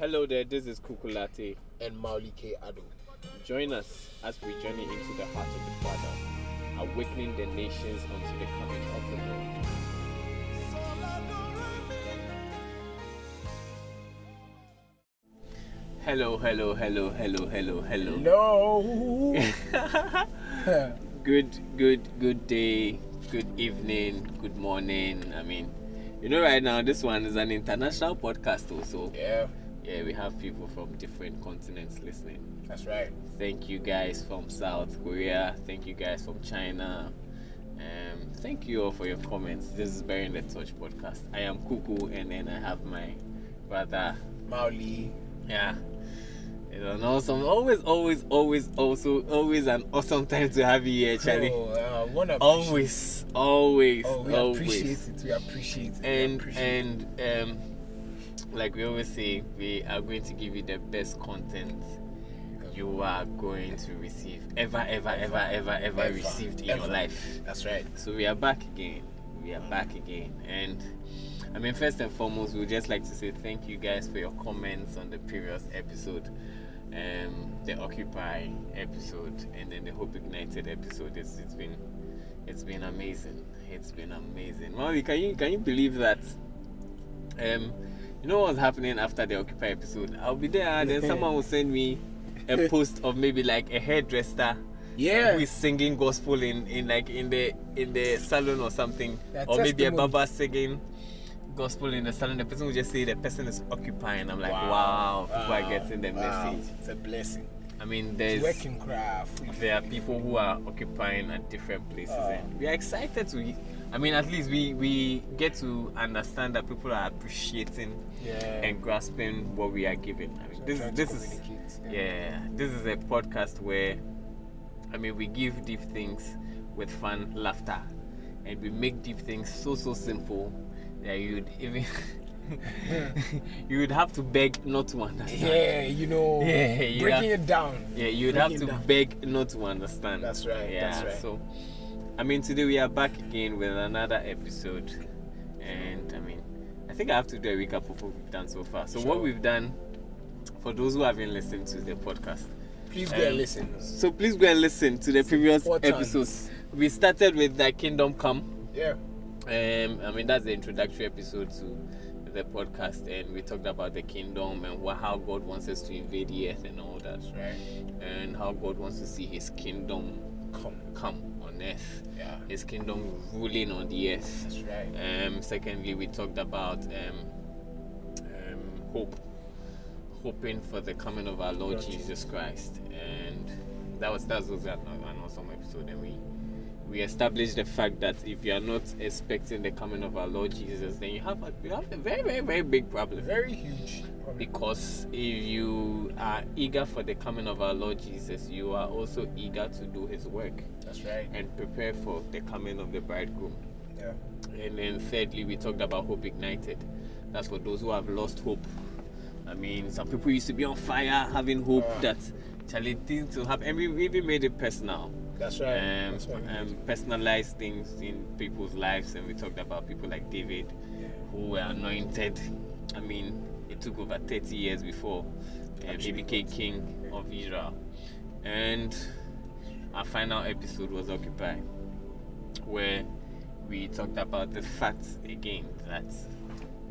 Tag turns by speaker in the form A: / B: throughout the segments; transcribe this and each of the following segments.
A: Hello there, this is Kukulate.
B: and Mauli K. Ado.
A: Join us as we journey into the heart of the Father, awakening the nations unto the coming of the Lord. Hello, hello, hello, hello, hello, hello.
B: Hello.
A: Good, good, good day, good evening, good morning. I mean, you know, right now, this one is an international podcast, also.
B: yeah,
A: Yeah, we have people from different continents listening.
B: that's right.
A: Thank you guys from South Korea. Thank you guys from China. Um, thank you all for your comments. This is Bearing the Touch podcast. I am Kuku, and then I have my brother.
B: Mauli.
A: Yeah, it's an awesome. Always, always, always, also, always an awesome time to have you here, Charlie.
B: Oh, uh,
A: Always, always,
B: Oh, we
A: always.
B: appreciate it. We appreciate it.
A: and
B: appreciate
A: and um like we always say we are going to give you the best content you are going to receive ever ever ever ever ever,
B: Ever,
A: received in
B: ever.
A: your life.
B: That's right.
A: so we are back again. We are back again. And i mean first and foremost we would just like to say thank you guys for your comments on the previous episode um the occupy episode and then the hope ignited episode. It's, it's been it's been amazing. It's been amazing. Molly, can you can you believe that um you know what's happening after the occupy episode i'll be there and then someone will send me a post of maybe like a hairdresser
B: Yeah.
A: who is singing gospel in, in like in the in the salon or something, or maybe a baba singing gospel in the salon. The person will just say the person is occupying. I'm like, wow,
B: Wow.
A: people are getting the
B: Wow.
A: message.
B: It's a blessing.
A: I mean,
B: It's
A: there's
B: working craft.
A: there are people who are occupying at different places,
B: Ah.
A: and we are excited to. I mean, at least we we get to understand that people are appreciating
B: Yeah.
A: and grasping what we are giving. I mean, this this is
B: communicate,
A: yeah, this is a podcast where I mean we give deep things with fun laughter, and we make deep things so so simple that you'd even you would have to beg not to understand.
B: Yeah, you know,
A: Yeah,
B: breaking
A: have-
B: it down.
A: Yeah, you'd have to
B: down.
A: beg not to understand.
B: That's right,
A: Yeah,
B: that's right.
A: so I mean today we are back again with another episode, and I mean I think I have to do a recap of what we've done so far. So what we've done for those who haven't listened to the podcast.
B: Please go
A: Um,
B: and listen.
A: So please go and listen to the previous
B: important.
A: episodes. We started with the Kingdom Come.
B: Yeah.
A: Um, I mean that's the introductory episode to the podcast, and we talked about the kingdom and what, how God wants us to invade the earth and all that,
B: right.
A: and how God wants to see His kingdom
B: Come.
A: come on earth,
B: Yeah.
A: His kingdom ruling on the earth.
B: That's right.
A: Um, secondly, we talked about um, um, hope, hoping for the coming of our Lord
B: Lord
A: Jesus Christ, and that was that was an, an awesome episode. And we we established the fact that if you are not expecting the coming of our Lord Jesus, then you have a, you have a very very very big problem.
B: Very huge. problem.
A: Because if you are eager for the coming of our Lord Jesus, you are also eager to do His work
B: That's right.
A: and prepare for the coming of the bridegroom.
B: Yeah.
A: And then thirdly, we talked about Hope Ignited. That's for those who have lost hope. I mean, some people used to be on fire, having hope
B: Ah.
A: that Charlie things will happen. And we we even made it personal.
B: That's right.
A: Um,
B: That's
A: um, personalized things in people's lives. And we talked about people like David who were anointed. I mean, it took over 30 years before uh, he became king of Israel. And our final episode was Occupy, where we talked about the fact again that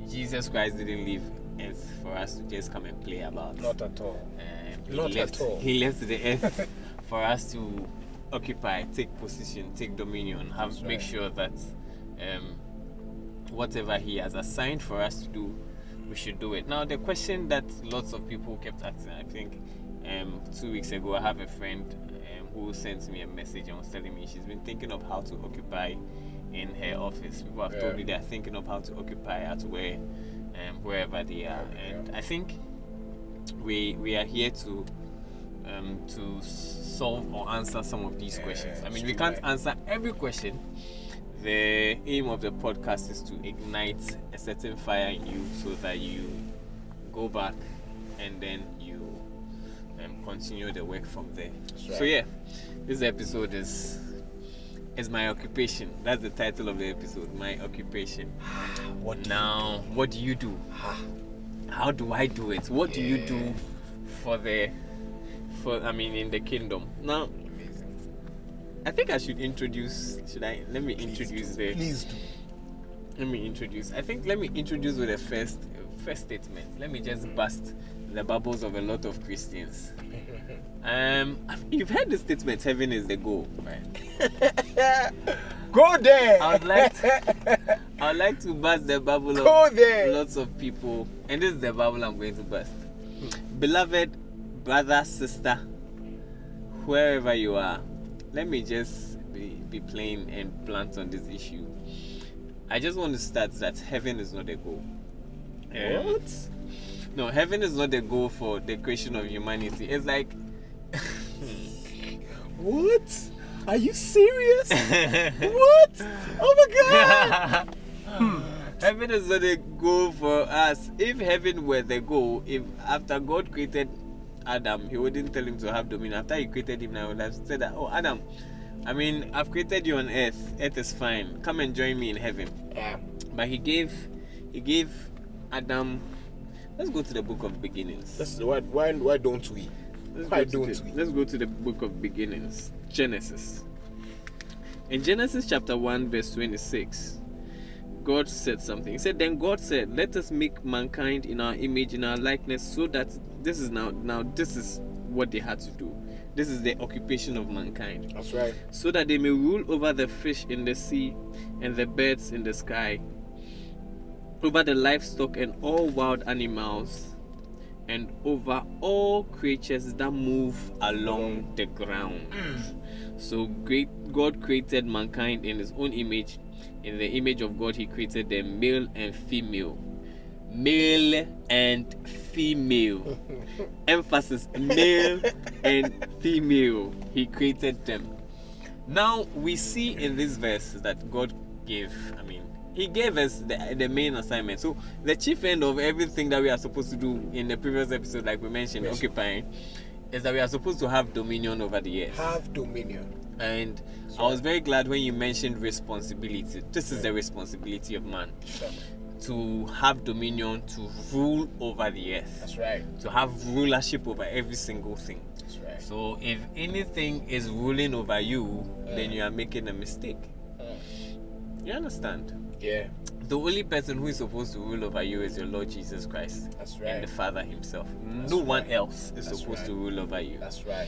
A: Jesus Christ didn't leave earth for us to just come and play about.
B: Not at all.
A: Um,
B: Not
A: left,
B: at all.
A: He left the earth for us to occupy, take position, take dominion, have
B: That's
A: make sure that um, whatever He has assigned for us to do, we should do it. Now, the question that lots of people kept asking, I think um, two weeks ago, I have a friend um, who sent me a message and was telling me she's been thinking of how to occupy in her office. People have told me they're thinking of how to occupy at where, um, wherever they are,
B: Yeah,
A: and
B: yeah.
A: I think we we are here to um, to solve or answer some of these
B: Yeah,
A: questions. I mean, we can't
B: right.
A: answer every question. The aim of the podcast is to ignite a certain fire in you so that you go back and then you um, continue the work from there.
B: That's
A: So yeah, this episode is is my occupation. That's the title of the episode. My occupation.
B: What
A: Now, what do you do? How do I do it? What do you do for the for I mean in the kingdom? Now
B: Amazing.
A: I think I should introduce should I let me introduce the
B: Please do.
A: let me introduce I think let me introduce with the first first statement. Let me just bust the bubbles of a lot of Christians. Um you've heard the statement heaven is the goal, right?
B: Go there.
A: I would like to, I would like to bust the bubble
B: Go
A: of
B: there.
A: lots of people, and this is the bubble I'm going to bust. Beloved brother, sister, wherever you are, let me just be, be plain and blunt on this issue. I just want to start that heaven is not a goal. Um,
B: What?
A: No, heaven is not a goal for the creation of humanity. It's like
B: What? Are you serious? what? Oh my god.
A: heaven is not a goal for us. If heaven were the goal, if after God created Adam, he wouldn't tell him to have dominion. After he created him, I would have said that, oh Adam, I mean, I've created you on earth. Earth is fine. Come and join me in heaven.
B: Yeah.
A: But he gave, he gave Adam. Let's go to the book of beginnings.
B: That's why why why don't we?
A: Let's
B: Why don't
A: to
B: we?
A: let's go to the book of beginnings, Genesis. In Genesis chapter 1, verse 26, God said something. He said, Then God said, Let us make mankind in our image, in our likeness, so that this is now now this is what they had to do. This is the occupation of mankind.
B: That's right.
A: So that they may rule over the fish in the sea and the birds in the sky, over the livestock and all wild animals, and over all creatures that move along the ground. Mm. So great God created mankind in his own image. In the image of God, he created them male and female. Male and female. Emphasis male and female. He created them. Now we see in this verse that God gave, I mean, He gave us the, the main assignment. So the chief end of everything that we are supposed to do in the previous episode, like we mentioned,
B: Yes.
A: occupying, is that we are supposed to have dominion over the earth.
B: Have dominion.
A: And I was very glad when you mentioned responsibility. This is the responsibility of man
B: Sure.
A: to have dominion, to rule over the earth,
B: That's right.
A: to have rulership over every single thing.
B: That's right.
A: So if anything is ruling over you, then you are making a mistake. Mm. You understand?
B: Yeah.
A: The only person who is supposed to rule over you is your Lord Jesus Christ
B: That's
A: and the Father Himself.
B: That's
A: no one else is
B: That's
A: supposed
B: right.
A: to rule over you.
B: That's right.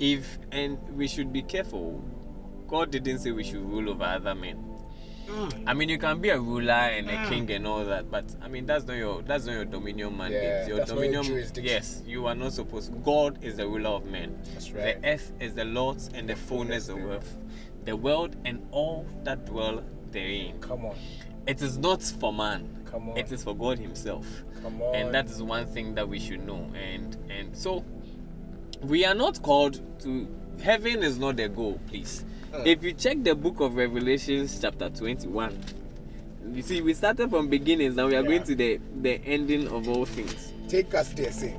A: If and we should be careful. God didn't say we should rule over other men. Mm. I mean, you can be a ruler and a mm. king and all that, but I mean that's not your that's not your dominion mandate.
B: Yeah,
A: your
B: that's not your
A: dominion, yes, you are not supposed. God is the ruler of men.
B: That's right.
A: The earth is the Lord's and the fullness of earth, the world and all that dwell therein.
B: Come on.
A: It is not for man.
B: Come on.
A: It is for God Himself,
B: Come on.
A: and that is one thing that we should know. And and so we are not called to heaven is not the goal. Please,
B: Mm.
A: if you check the book of Revelations chapter twenty-one, you see we started from beginnings. Now we are
B: Yeah.
A: going to the the ending of all things.
B: take us there, say.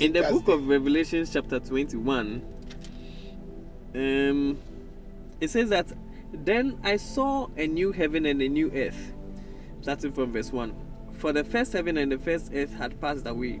A: in the book
B: there.
A: of Revelations chapter 21, um, it says that then I saw a new heaven and a new earth, starting from verse 1. For the first heaven and the first earth had passed away,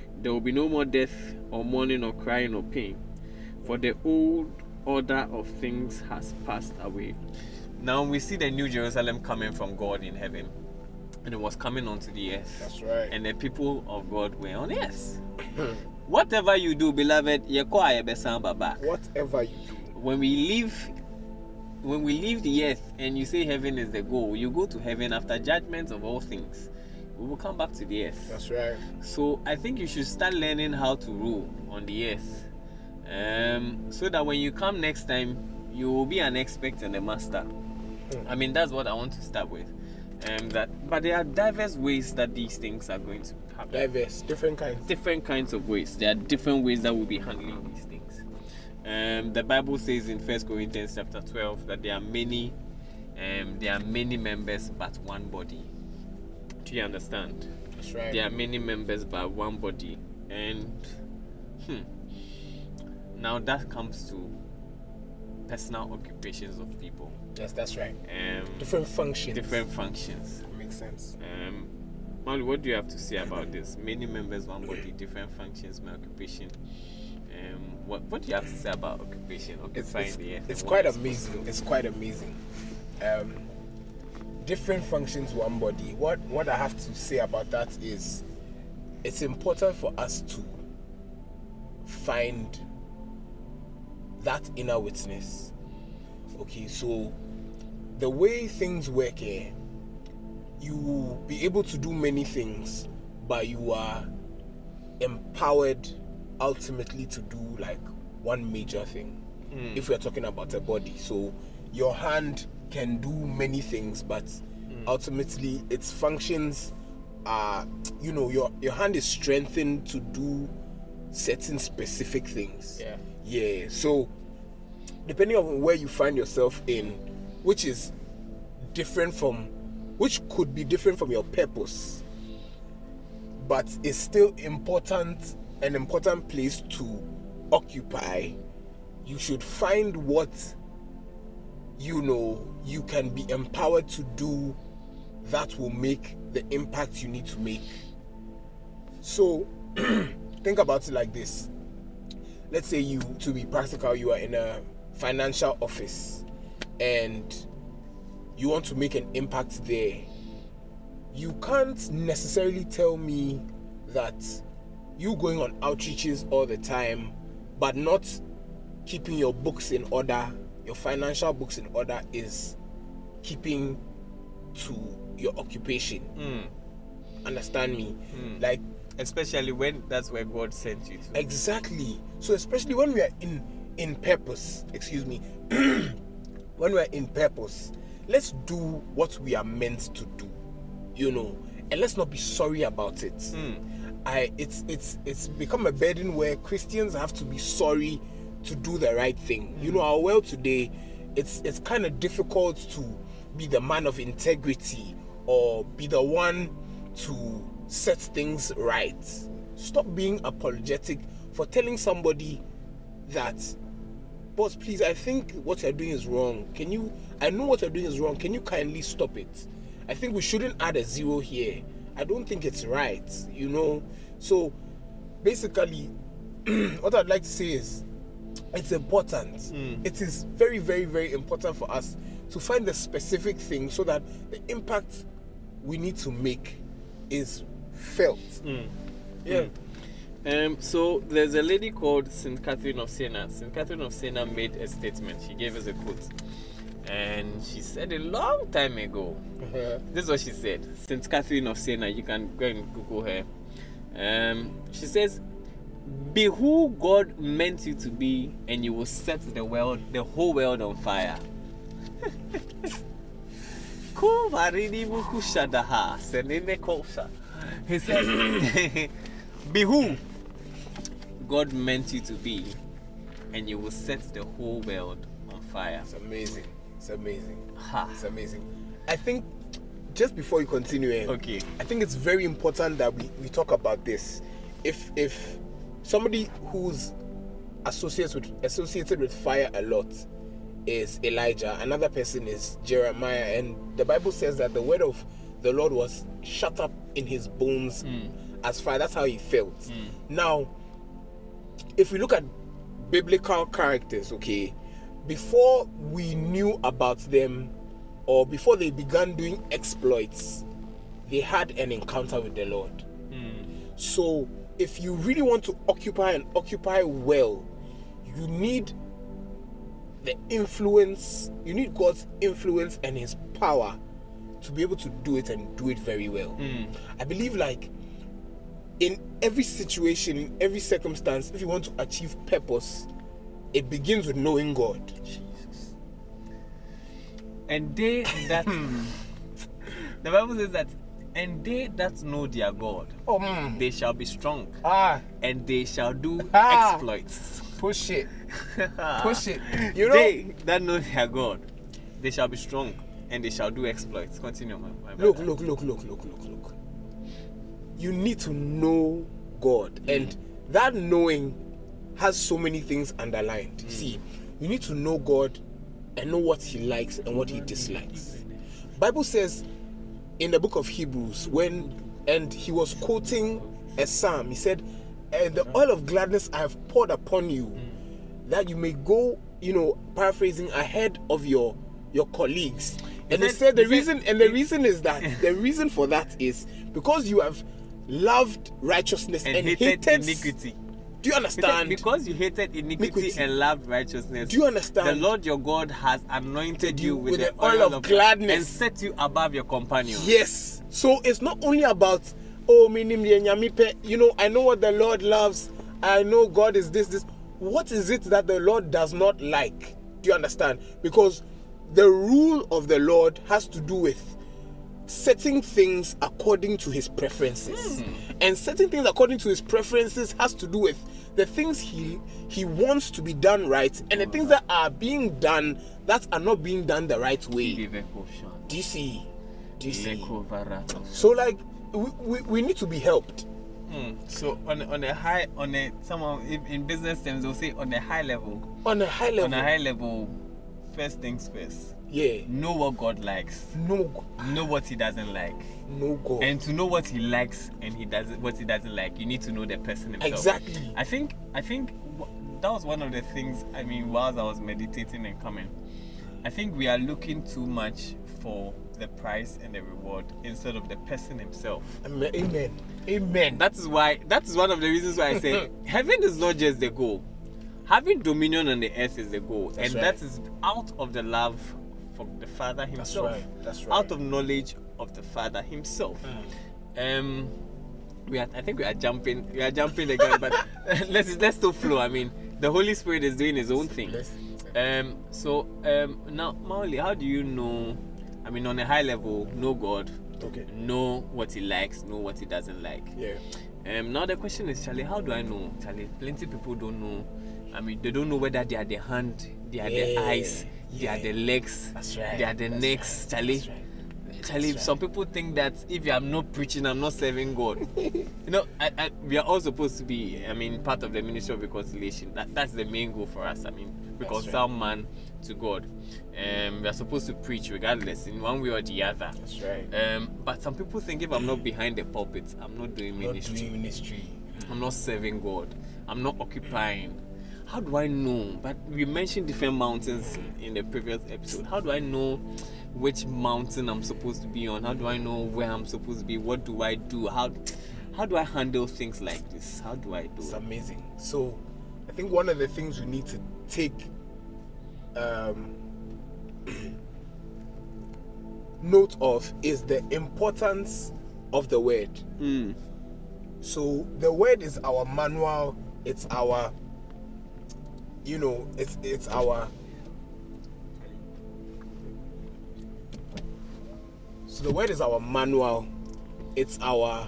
A: There will be no more death, or mourning, or crying, or pain, for the old order of things has passed away. Now we see the new Jerusalem coming from God in heaven, and it was coming onto the earth
B: That's right.
A: and the people of God were on earth. Whatever you do, beloved, yɛkɔ a yɛbɛsan.
B: Whatever you do.
A: When we leave, when we leave the earth and you say heaven is the goal, you go to heaven after judgment of all things. We will come back to the earth.
B: That's right.
A: So I think you should start learning how to rule on the earth, um, so that when you come next time, you will be an expert and a master. I mean, that's what I want to start with. Um, that, but there are diverse ways that these things are going to happen.
B: Diverse, different kinds.
A: different kinds of ways. There are different ways that we'll be handling these things. Um, the Bible says in First Corinthians chapter 12 that there are many, um, there are many members but one body. You understand?
B: That's right.
A: There are many members but one body, and hmm, now that comes to personal occupations of people,
B: Yes, that's right.
A: um,
B: Different functions.
A: different functions.
B: Makes sense.
A: Um, Molly, what do you have to say about this? Many members, one body, different functions, my occupation. Um, what what do you have to say about occupation,
B: It's,
A: occupying
B: it's,
A: the earth?
B: it's quite amazing. It's quite amazing. Um, different functions, one body. What what I have to say about that is, it's important for us to find that inner witness. Okay, so the way things work here, you will be able to do many things, but you are empowered ultimately to do like one major thing. Hmm. If we are talking about a body, so your hand can do many things, but hmm. ultimately its functions are, you know, your your hand is strengthened to do certain specific things.
A: Yeah.
B: Yeah. So depending on where you find yourself in, which is different from, which could be different from your purpose, but is still important, an important place to occupy. You should find what you know you can be empowered to do that will make the impact you need to make. So think about it like this let's say you to be practical you are in a financial office and you want to make an impact there you can't necessarily tell me that you going on outreaches all the time but not keeping your books in order your financial books in order is keeping to your occupation
A: Hmm.
B: understand me like
A: Especially when that's where God sent you to.
B: Exactly. So especially when we are in in purpose, excuse me, when we are in purpose, let's do what we are meant to do. You know, and let's not be sorry about it. I it's it's it's become a burden where Christians have to be sorry to do the right thing. You know, our world today, it's it's kind of difficult to be the man of integrity or be the one to set things right. Stop being apologetic for telling somebody that boss please i think what you're doing is wrong. Can you i know what you're doing is wrong. Can you kindly stop it? I think we shouldn't add a zero here. I don't think it's right you know? So basically what i'd like to say is it's important it is very very very important for us to find the specific thing so that the impact we need to make is felt yeah
A: Um, so there's a lady called Saint Catherine of Siena. Saint Catherine of Siena made a statement. She gave us a quote, and she said a long time ago.
B: Uh-huh.
A: This is what she said. Saint Catherine of Siena. You can go and Google her. Um, she says, "Be who God meant you to be, and you will set the world, the whole world on fire." He said, Be who God meant you to be, and you will set the whole world on fire.
B: it's amazing it's amazing
A: Ha.
B: It's amazing. I think just before you continue, eh,
A: Okay.
B: I think it's very important that we, we talk about this. If if somebody who's associated with associated with fire a lot is Elijah, another person is Jeremiah, and the Bible says that the word of the Lord was shut up in his bones hmm. as fire. That's how he felt. Hmm. Now, if we look at biblical characters, okay, before we knew about them or before they began doing exploits, they had an encounter with the Lord. Hmm. So, if you really want to occupy and occupy well, you need the influence, you need God's influence and His power to be able to do it and do it very well. Hmm. I believe, like, in every situation, in every circumstance, if you want to achieve purpose, it begins with knowing God.
A: And they that hmm. the Bible says that And they that know their God,
B: Oh, mm.
A: they shall be strong,
B: ah,
A: and they shall do
B: Ah.
A: exploits.
B: push it, push it. You know,
A: they that know their God, they shall be strong, and they shall do exploits. Continue, my, my
B: look,
A: brother.
B: look, look, look, look, look, look. You need to know God, and that knowing has so many things underlined. See, you need to know God and know what He likes and what He dislikes. Bible says in the book of Hebrews when and he was quoting a psalm. He said, "And the oil of gladness I have poured upon you, that you may go, you know, paraphrasing ahead of your your colleagues." And they
A: said-
B: the reason, and the reason is that the reason for that is because you have loved righteousness and,
A: and hated, iniquity.
B: Do you understand?
A: because you hated iniquity,
B: Iniquity.
A: and loved righteousness.
B: Do you understand?
A: The Lord your God has anointed you with, the
B: oil of gladness.
A: and set you above your companions.
B: Yes. So it's not only about oh minim ye nyame you know, I know what the Lord loves. I know God is this this. What is it that the Lord does not like? Do you understand? Because the rule of the Lord has to do with setting things according to his preferences. Hmm. And setting things according to his preferences has to do with the things he he wants to be done right and the things that are being done that are not being done the right way. Do you see? Do you see? So like we, we, we need to be helped.
A: Hmm. So on a- on a high on a someone in business terms they'll say on a high level
B: On a high level.
A: on a high level first things first
B: yeah.
A: know what God likes
B: No
A: know what he doesn't like
B: no God.
A: and to know what he likes and he doesn't what he doesn't like you need to know the person himself
B: Exactly.
A: i think i think that was one of the things i mean whilst i was meditating and coming i think we are looking too much for the price and the reward instead of the person himself
B: Amen. Amen. Amen.
A: that is why that is one of the reasons why i say heaven is not just the goal having dominion on the earth is the goal
B: That's
A: and
B: right.
A: that is out of the love the father himself
B: right. That's right.
A: out of knowledge of the father himself um we are i think we are jumping we are jumping again but let's let's still flow i mean the holy spirit is doing his own thing um so um now Mauli, how do you know i mean on a high level know god
B: Okay.
A: know what he likes know what he doesn't like
B: Yeah.
A: um, now the question is, Charlie, how do I know? Charlie, plenty people don't know. I mean, they don't know whether they are the hand, they are the
B: Yeah,
A: they are the legs,
B: That's right,
A: they are the
B: that's
A: necks.
B: right,
A: Charlie,
B: right,
A: Charlie.
B: that's
A: Some people think that if I'm not preaching, I'm not serving God. you know, I, I, we are all supposed to be. I mean, part of the ministry of reconciliation. That, that's the main goal for us. I mean, reconcile man to God. Um, we are supposed to preach regardless, in one way or the other.
B: That's right.
A: Um, but some people think if I'm not behind the pulpit, I'm not doing
B: Not
A: ministry.
B: doing ministry.
A: I'm not serving God. I'm not occupying. How do I know? But we mentioned different mountains in the previous episode. How do I know which mountain I'm supposed to be on? How do I know where I'm supposed to be? What do I do? How how do I handle things like this? How do I do
B: It's
A: it?
B: amazing. So, I think one of the things we need to take um, note of is the importance of the word.
A: Mm.
B: So, the word is our manual. It's our, you know, it's it's our. So the word is our manual. It's our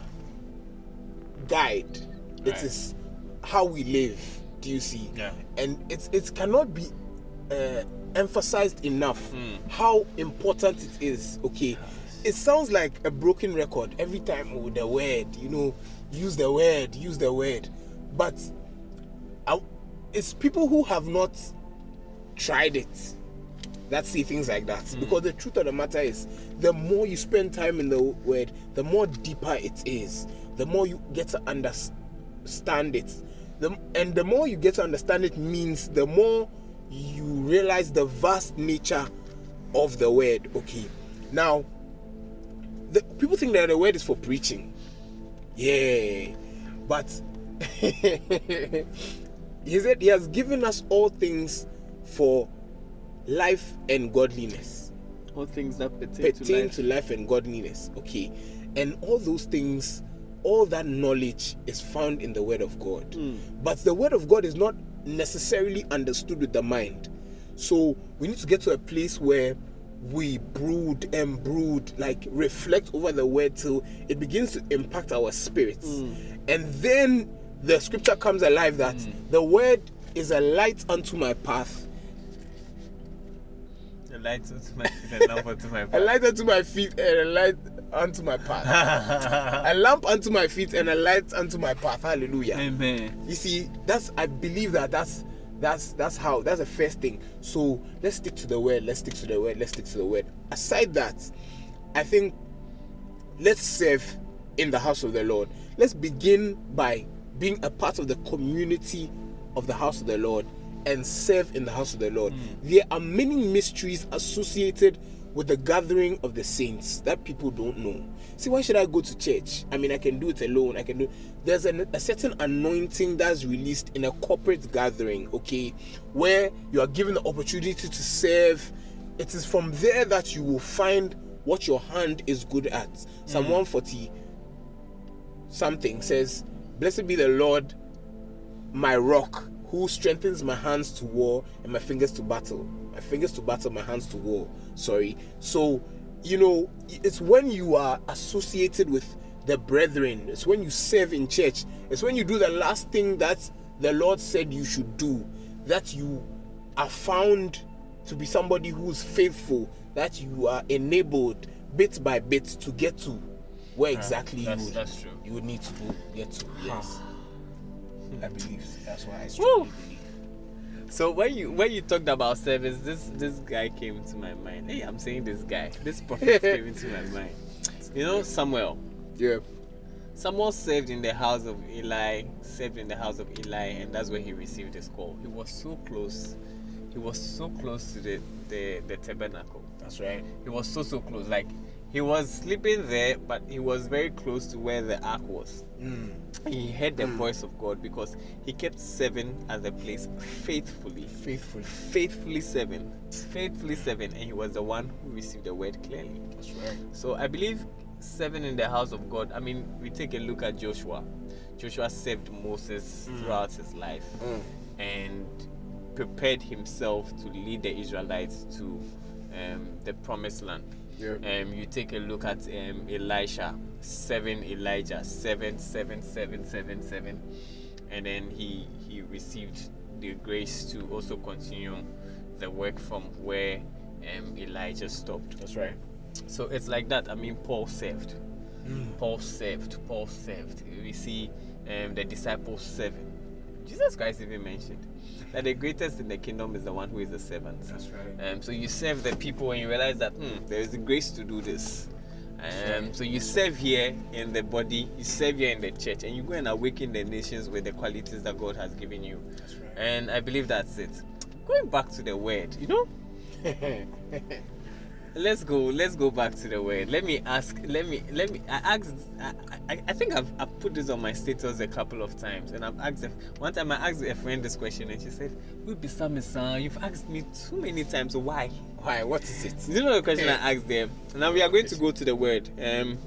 B: guide. It
A: Right.
B: is how we live. Do you see?
A: Yeah.
B: And it's it cannot be uh, emphasized enough
A: Mm.
B: how important it is. Okay, it sounds like a broken record every time with the word. You know, use the word, use the word, but it's people who have not tried it that see things like that. Hmm. Because the truth of the matter is, the more you spend time in the word, the more deeper it is. The more you get to understand it. The, and the more you get to understand it means the more you realize the vast nature of the word. Okay. Now, the, people think that the word is for preaching. Yeah. But he said he has given us all things for life and godliness.
A: All things that pertain,
B: pertain
A: to life.
B: to life and godliness okay. And all those things all that knowledge is found in the word of god. Hmm. But the word of god is not necessarily understood with the mind. So we need to get to a place where we brood and brood, like reflect over the word till it begins to impact our spirits. Hmm. And then the scripture comes alive that hmm. the word is a light unto my path,
A: The light unto my feet and lamp unto my
B: a light unto my feet and a light unto my path. a lamp unto my feet and a light unto my path. Hallelujah.
A: Amen.
B: You see, that's I believe that that's that's that's how that's the first thing. So let's stick to the word. Let's stick to the word. Let's stick to the word. Aside that, I think let's serve in the house of the Lord. Let's begin by being a part of the community of the house of the Lord and serve in the house of the Lord. Hmm. There are many mysteries associated with the gathering of the saints that people don't know. See, why should I go to church? I mean, I can do it alone. I can do. There's an, a certain anointing that's released in a corporate gathering, okay, where you are given the opportunity to serve. It is from there that you will find what your hand is good at. Psalm hmm. 140 something says, Blessed be the Lord, my rock, who strengthens my hands to war and my fingers to battle. My fingers to battle, my hands to war. Sorry. So, you know, it's when you are associated with the brethren, it's when you serve in church, it's when you do the last thing that the Lord said you should do, that you are found to be somebody who's faithful, that you are enabled bit by bit to get to where exactly you
A: that's-
B: would,
A: that's true.
B: you would need to go get to. Yes. I believe that's why I
A: Woo!
B: strongly believe.
A: So when you when you talked about service, this this guy came into my mind. Hey, I'm saying this guy. This prophet came into my mind. You know Samuel.
B: Yeah.
A: Samuel served in the house of Eli, served in the house of Eli, and that's where he received his call. He was so close. He was so close to the, the, the tabernacle.
B: That's right.
A: He was so so close. Like he was sleeping there, but he was very close to where the ark was.
B: Mm.
A: He heard the voice of God because he kept serving at the place faithfully.
B: Faithfully.
A: Faithfully seven. Faithfully seven. and he was the one who received the word clearly.
B: That's right.
A: So I believe serving in the house of God. I mean, we take a look at Joshua. Joshua served Moses throughout his life
B: Mm.
A: and prepared himself to lead the Israelites to um, the promised land.
B: Yeah.
A: Um, you take a look at um, Elisha, seven Elijah, seven, seven, seven, seven, seven, and then he he received the grace to also continue the work from where um, Elijah stopped.
B: That's right.
A: So it's like that. I mean, Paul served.
B: Mm.
A: Paul served. Paul served. We see um, the disciples serving. Jesus Christ even mentioned that the greatest in the kingdom is the one who is a servant.
B: That's right.
A: Um, so you serve the people and you realize that hmm, there is a grace to do this. Um, so you serve here in the body, you serve here in the church, and you go and awaken the nations with the qualities that God has given you.
B: That's right.
A: And I believe that's it. Going back to the word, you know, let's go let's go back to the word. Let me ask let me let me i asked i, I, think I've, I've put this on my status a couple of times and i've asked one time i asked a friend this question and she said we be son you've asked me too many times. Why?
B: Why? What is it?
A: you know the question i asked them. Now we are going to go to the word. Um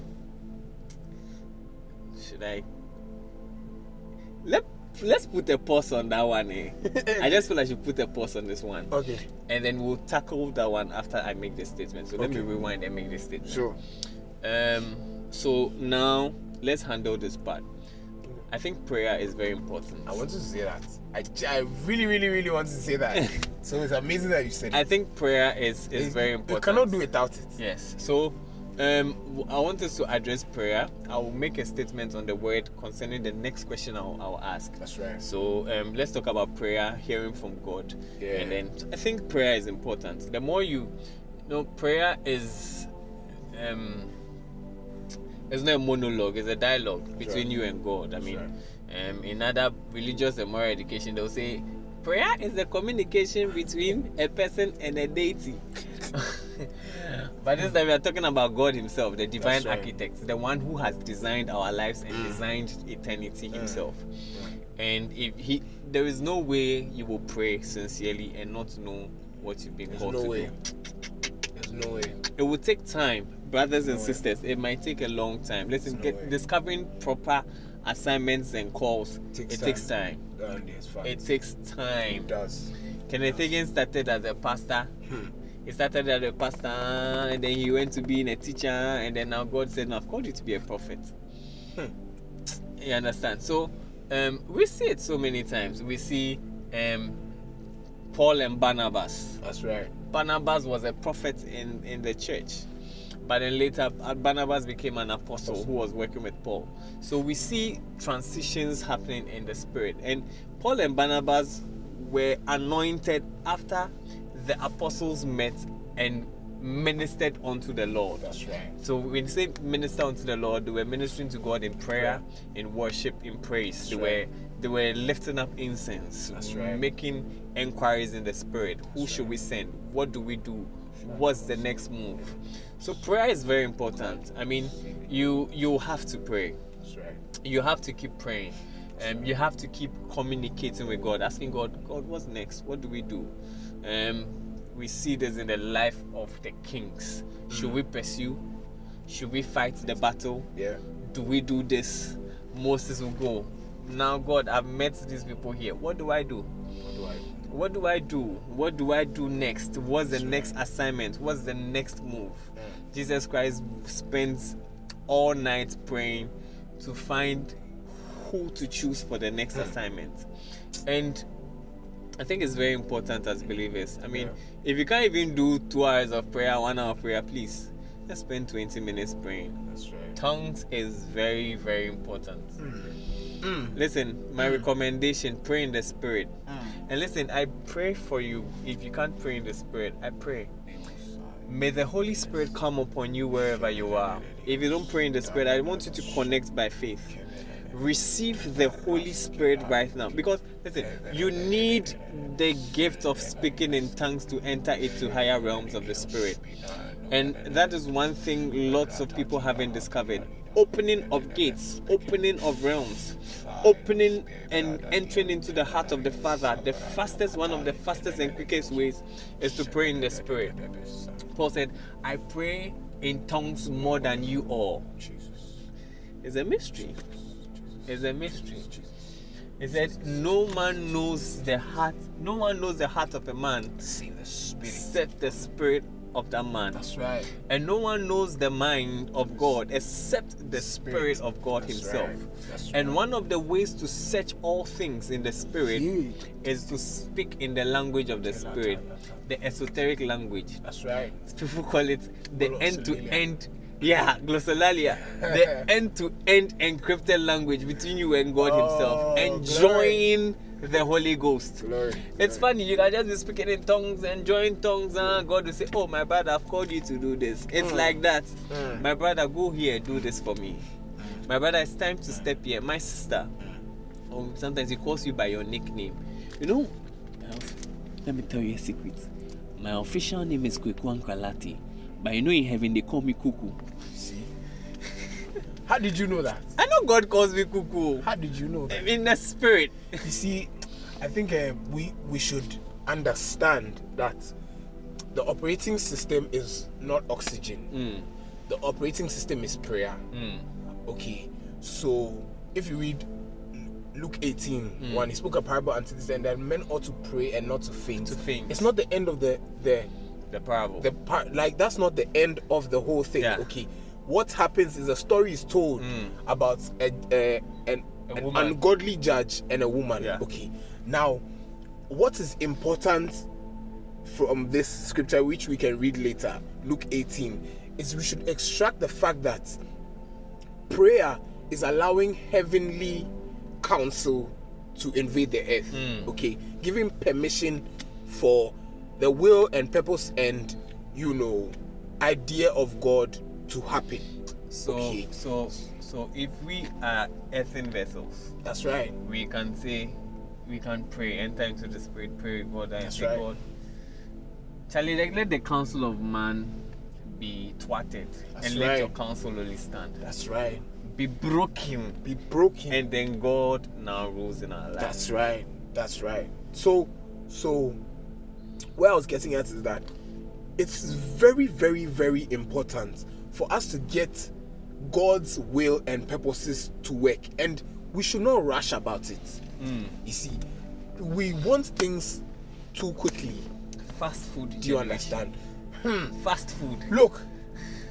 A: should i? Let let's put a pause on that one eh? i just feel i should put a pause on this one
B: Okay.
A: and then we'll tackle that one after I make the statement. So let me rewind and make the statement.
B: Sure.
A: Um. So now let's handle this part. I think prayer is very important.
B: I want to say that. I really, really, really want to say that. so it's amazing that you said it.
A: I think prayer is is
B: It-
A: very important.
B: You cannot do without it.
A: Yes. So, um, I want us to address prayer. I will make a statement on the word concerning the next question I'll, I'll ask.
B: That's right.
A: So um, let's talk about prayer, hearing from God,
B: Yeah.
A: and then I think prayer is important. The more you, you know, prayer is, um, it's not a monologue; it's a dialogue between
B: right.
A: you and God. I
B: That's
A: mean,
B: right.
A: um, in other religious and moral education, they'll say prayer is the communication between a person and a deity. but this time we are talking about God Himself, the divine
B: right.
A: architect, the one who has designed our lives and
B: Mm.
A: designed eternity
B: Mm.
A: Himself. And if He, there is no way you will pray sincerely and not know what you've been
B: There's
A: called
B: no
A: to
B: way.
A: do.
B: There's no way.
A: It will take time, brothers and
B: No way.
A: sisters. It might take a long time. Listen,
B: no
A: get
B: way.
A: discovering proper assignments and calls.
B: Takes
A: it
B: time.
A: takes time.
B: And it's fine.
A: It takes time.
B: It does.
A: Kenneth Hagin started as a pastor.
B: Hmm.
A: He started as a pastor, and then he went to being a teacher, and then now God said, "No, I've called you to be a prophet."
B: Hmm.
A: You understand? So um, we see it so many times. We see um, Paul and Barnabas.
B: That's right.
A: Barnabas was a prophet in, in the church. But then later, uh, Barnabas became an apostle who was working with Paul. So we see transitions happening in the spirit. And Paul and Barnabas were anointed after the apostles met and ministered unto the Lord.
B: That's right.
A: So when you say minister unto the Lord, they were ministering to God in prayer, in worship, in praise.
B: That's
A: they
B: right.
A: were they were lifting up incense,
B: That's right.
A: making inquiries in the spirit. Who
B: That's
A: should
B: right.
A: we send? What do we do? What's the next move? So prayer is very important. I mean, you you have to pray.
B: That's right.
A: You have to keep praying. Um, you have to keep communicating with God, asking God, God, what's next? What do we do? Um, we see this in the life of the kings. Should mm. we pursue? Should we fight the battle?
B: Yeah.
A: Do we do this? Moses will go. Now, God, I've met these people here. What do I do?
B: What do I do?
A: What do I do? What do I do next? What's the next assignment? What's the next move? Mm. Jesus Christ spends all night praying to find who to choose for the next mm. assignment. And I think it's very important as believers. I mean, if you can't even do two hours of prayer, one hour of prayer, please just spend 20 minutes praying.
B: That's right.
A: Tongues is very, very important.
B: Mm.
A: Listen, my hmm. recommendation pray in the spirit. Hmm. And listen, I pray for you. If you can't pray in the spirit, I pray. May the Holy Spirit come upon you wherever you are. If you don't pray in the spirit, I want you to connect by faith. Receive the Holy Spirit right now. Because listen, you need the gift of speaking in tongues to enter into higher realms of the spirit. And that is one thing lots of people haven't discovered. Opening of gates, opening of realms, opening and entering into the heart of the Father. The fastest, one of the fastest and quickest ways is to pray in the Spirit. Paul said, I pray in tongues more than you all.
B: Jesus.
A: It's a mystery. It's a mystery. He said, No man knows the heart, no one knows the heart of a man
B: See the spirit.
A: except the spirit of that man.
B: That's right.
A: And no one knows the mind of God except the Spirit of God
B: That's
A: Himself.
B: right.
A: And
B: right.
A: one of the ways to search all things in the Spirit is to speak in the language of the Spirit, the esoteric language.
B: That's right.
A: People call it the end to end. Yeah, glossolalia. the end to end encrypted language between you and God Himself,
B: Oh,
A: enjoying the Holy Ghost.
B: Glory.
A: It's funny, you can just be speaking in tongues, enjoying tongues, and God will say, Oh, my brother, I've called you to do this. It's
B: Mm.
A: like that.
B: Mm.
A: My brother, go here, do this for me. My brother, it's time to step here. My sister, or sometimes he calls you by your nickname. You know, uh, let me tell you a secret. My official name is Kwekwan Kwalati, but you know in heaven they call me cuckoo.
B: See? How did you know that?
A: I know God calls me cuckoo.
B: How did you know that?
A: in the spirit.
B: You see, I think uh, we we should understand that the operating system is not oxygen.
A: Mm,
B: The operating system is prayer.
A: mm,
B: Okay, so if you read Luke 18,
A: Mm.
B: 1, he spoke a parable unto this end that men ought to pray and not to faint.
A: To faint.
B: It's not the end of the the
A: the parable.
B: the part like that's not the end of the whole thing.
A: Yeah.
B: Okay, what happens is a story is told
A: Mm.
B: about a, a an, an ungodly judge and a woman.
A: Yeah.
B: Okay, now what is important from this scripture, which we can read later, Luke 18, is we should extract the fact that prayer is allowing heavenly counsel to invade the earth.
A: Mm.
B: Okay, giving permission for the will and purpose and you know idea of God to happen.
A: So,
B: Okay.
A: so, so if we are earthen vessels,
B: That's right.
A: we can say, we can pray, enter into the spirit, pray with God, and
B: That's
A: say,
B: right.
A: God, Charlie, like, let the counsel of man be thwarted,
B: That's
A: and let your counsel only stand.
B: That's right.
A: Be broken,
B: Be broken.
A: and then God now rules in our lives.
B: That's right. That's right. So, so, where I was getting at is that it's very, very, very important for us to get God's will and purposes to work, and we should not rush about it.
A: Mm.
B: You see, we want things too quickly.
A: Fast food.
B: Do you
A: generation.
B: understand?
A: fast food.
B: Look,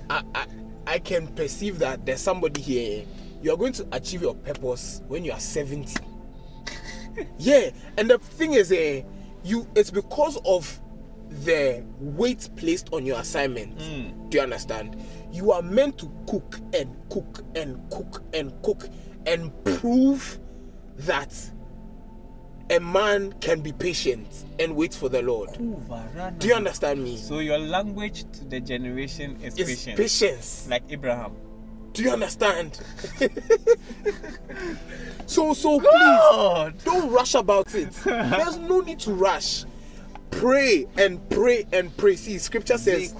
B: I, I I can perceive that there's somebody here. You are going to achieve your purpose when you are 70. yeah, and the thing is, uh, you it's because of the weight placed on your assignment. Hmm. Do you understand? You are meant to cook and cook and cook and cook and prove that a man can be patient and wait for the Lord. Do you understand me?
A: So your language to the generation is
B: It's
A: patience.
B: patience.
A: Like Abraham.
B: Do you understand? so so
A: God.
B: please don't rush about it. There's no need to rush. Pray and pray and pray. See, scripture says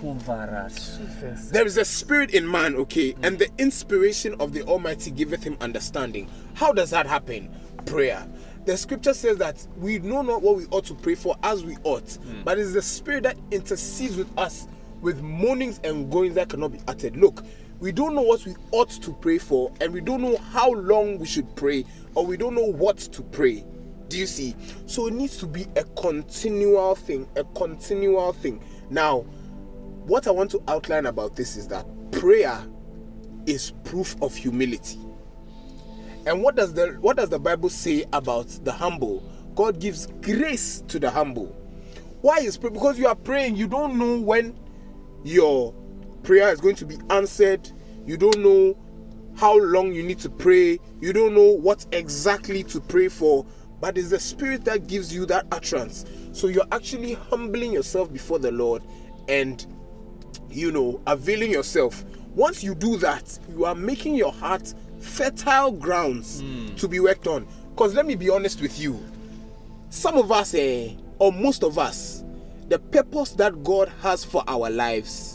B: there is a spirit in man, okay, mm. and the inspiration of the Almighty giveth him understanding. How does that happen? Prayer. The scripture says that we know not what we ought to pray for as we ought, mm. but it's the spirit that intercedes with us with moanings and groanings that cannot be uttered. Look, we don't know what we ought to pray for, and we don't know how long we should pray, or we don't know what to pray. Do you see? So it needs to be a continual thing, a continual thing. Now, what I want to outline about this is that prayer is proof of humility. And what does the what does the Bible say about the humble? God gives grace to the humble. Why is? Because you are praying, you don't know when your prayer is going to be answered. You don't know how long you need to pray. You don't know what exactly to pray for. But it's the Spirit that gives you that utterance. So you're actually humbling yourself before the Lord and you know, availing yourself. Once you do that, you are making your heart fertile grounds to be worked on. Because let me be honest with you, some of us, eh, or most of us, the purpose that God has for our lives,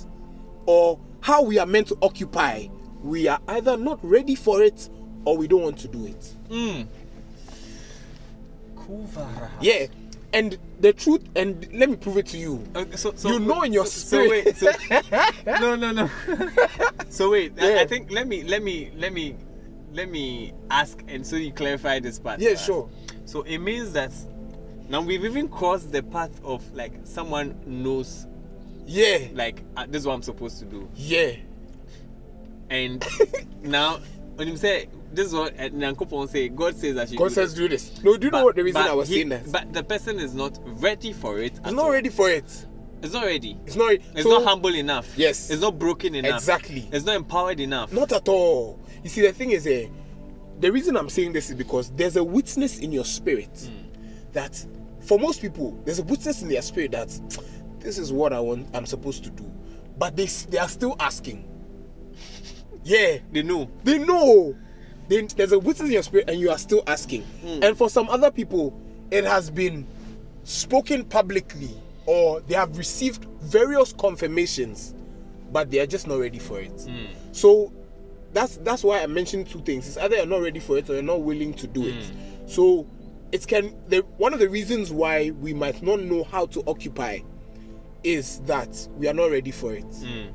B: or how we are meant to occupy, we are either not ready for it or we don't want to do it. Hmm. Yeah. And the truth, and let me prove it to you.
A: Okay, so, so
B: You know in your
A: so, so wait,
B: spirit.
A: so, no, no, no. so wait, I,
B: Yeah.
A: I think let me, let me, let me, let me ask, and so you clarify this part.
B: Yeah, sure.
A: So it means that now we've even crossed the path of like someone knows,
B: Yeah.
A: like uh, this is what I'm supposed to do,
B: Yeah.
A: and now when you say this is what uh, Nyankopon say, God says that you
B: God
A: do
B: says
A: this.
B: do this. No, do you know what the reason I was
A: he-
B: saying that?
A: But the person is not ready for it.
B: It's not ready for it.
A: It's not ready.
B: It's not.
A: It's
B: so-
A: not humble enough.
B: Yes.
A: It's not broken enough.
B: Exactly.
A: It's not empowered enough.
B: Not at all. You see, the thing is, eh, the reason I'm saying this is because there's a witness in your spirit
A: Hmm.
B: that, for most people, there's a witness in their spirit that this is what I want. I'm supposed to do, but they they are still asking. Yeah,
A: They know.
B: they know. They, there's a witness in your spirit, and you are still asking. Hmm. And for some other people, it has been spoken publicly, or they have received various confirmations, but they are just not ready for it. Hmm. So that's that's why I mentioned two things. It's either you're not ready for it or you're not willing to do it. Hmm. So it can the one of the reasons why we might not know how to occupy is that we are not ready for it. Mm.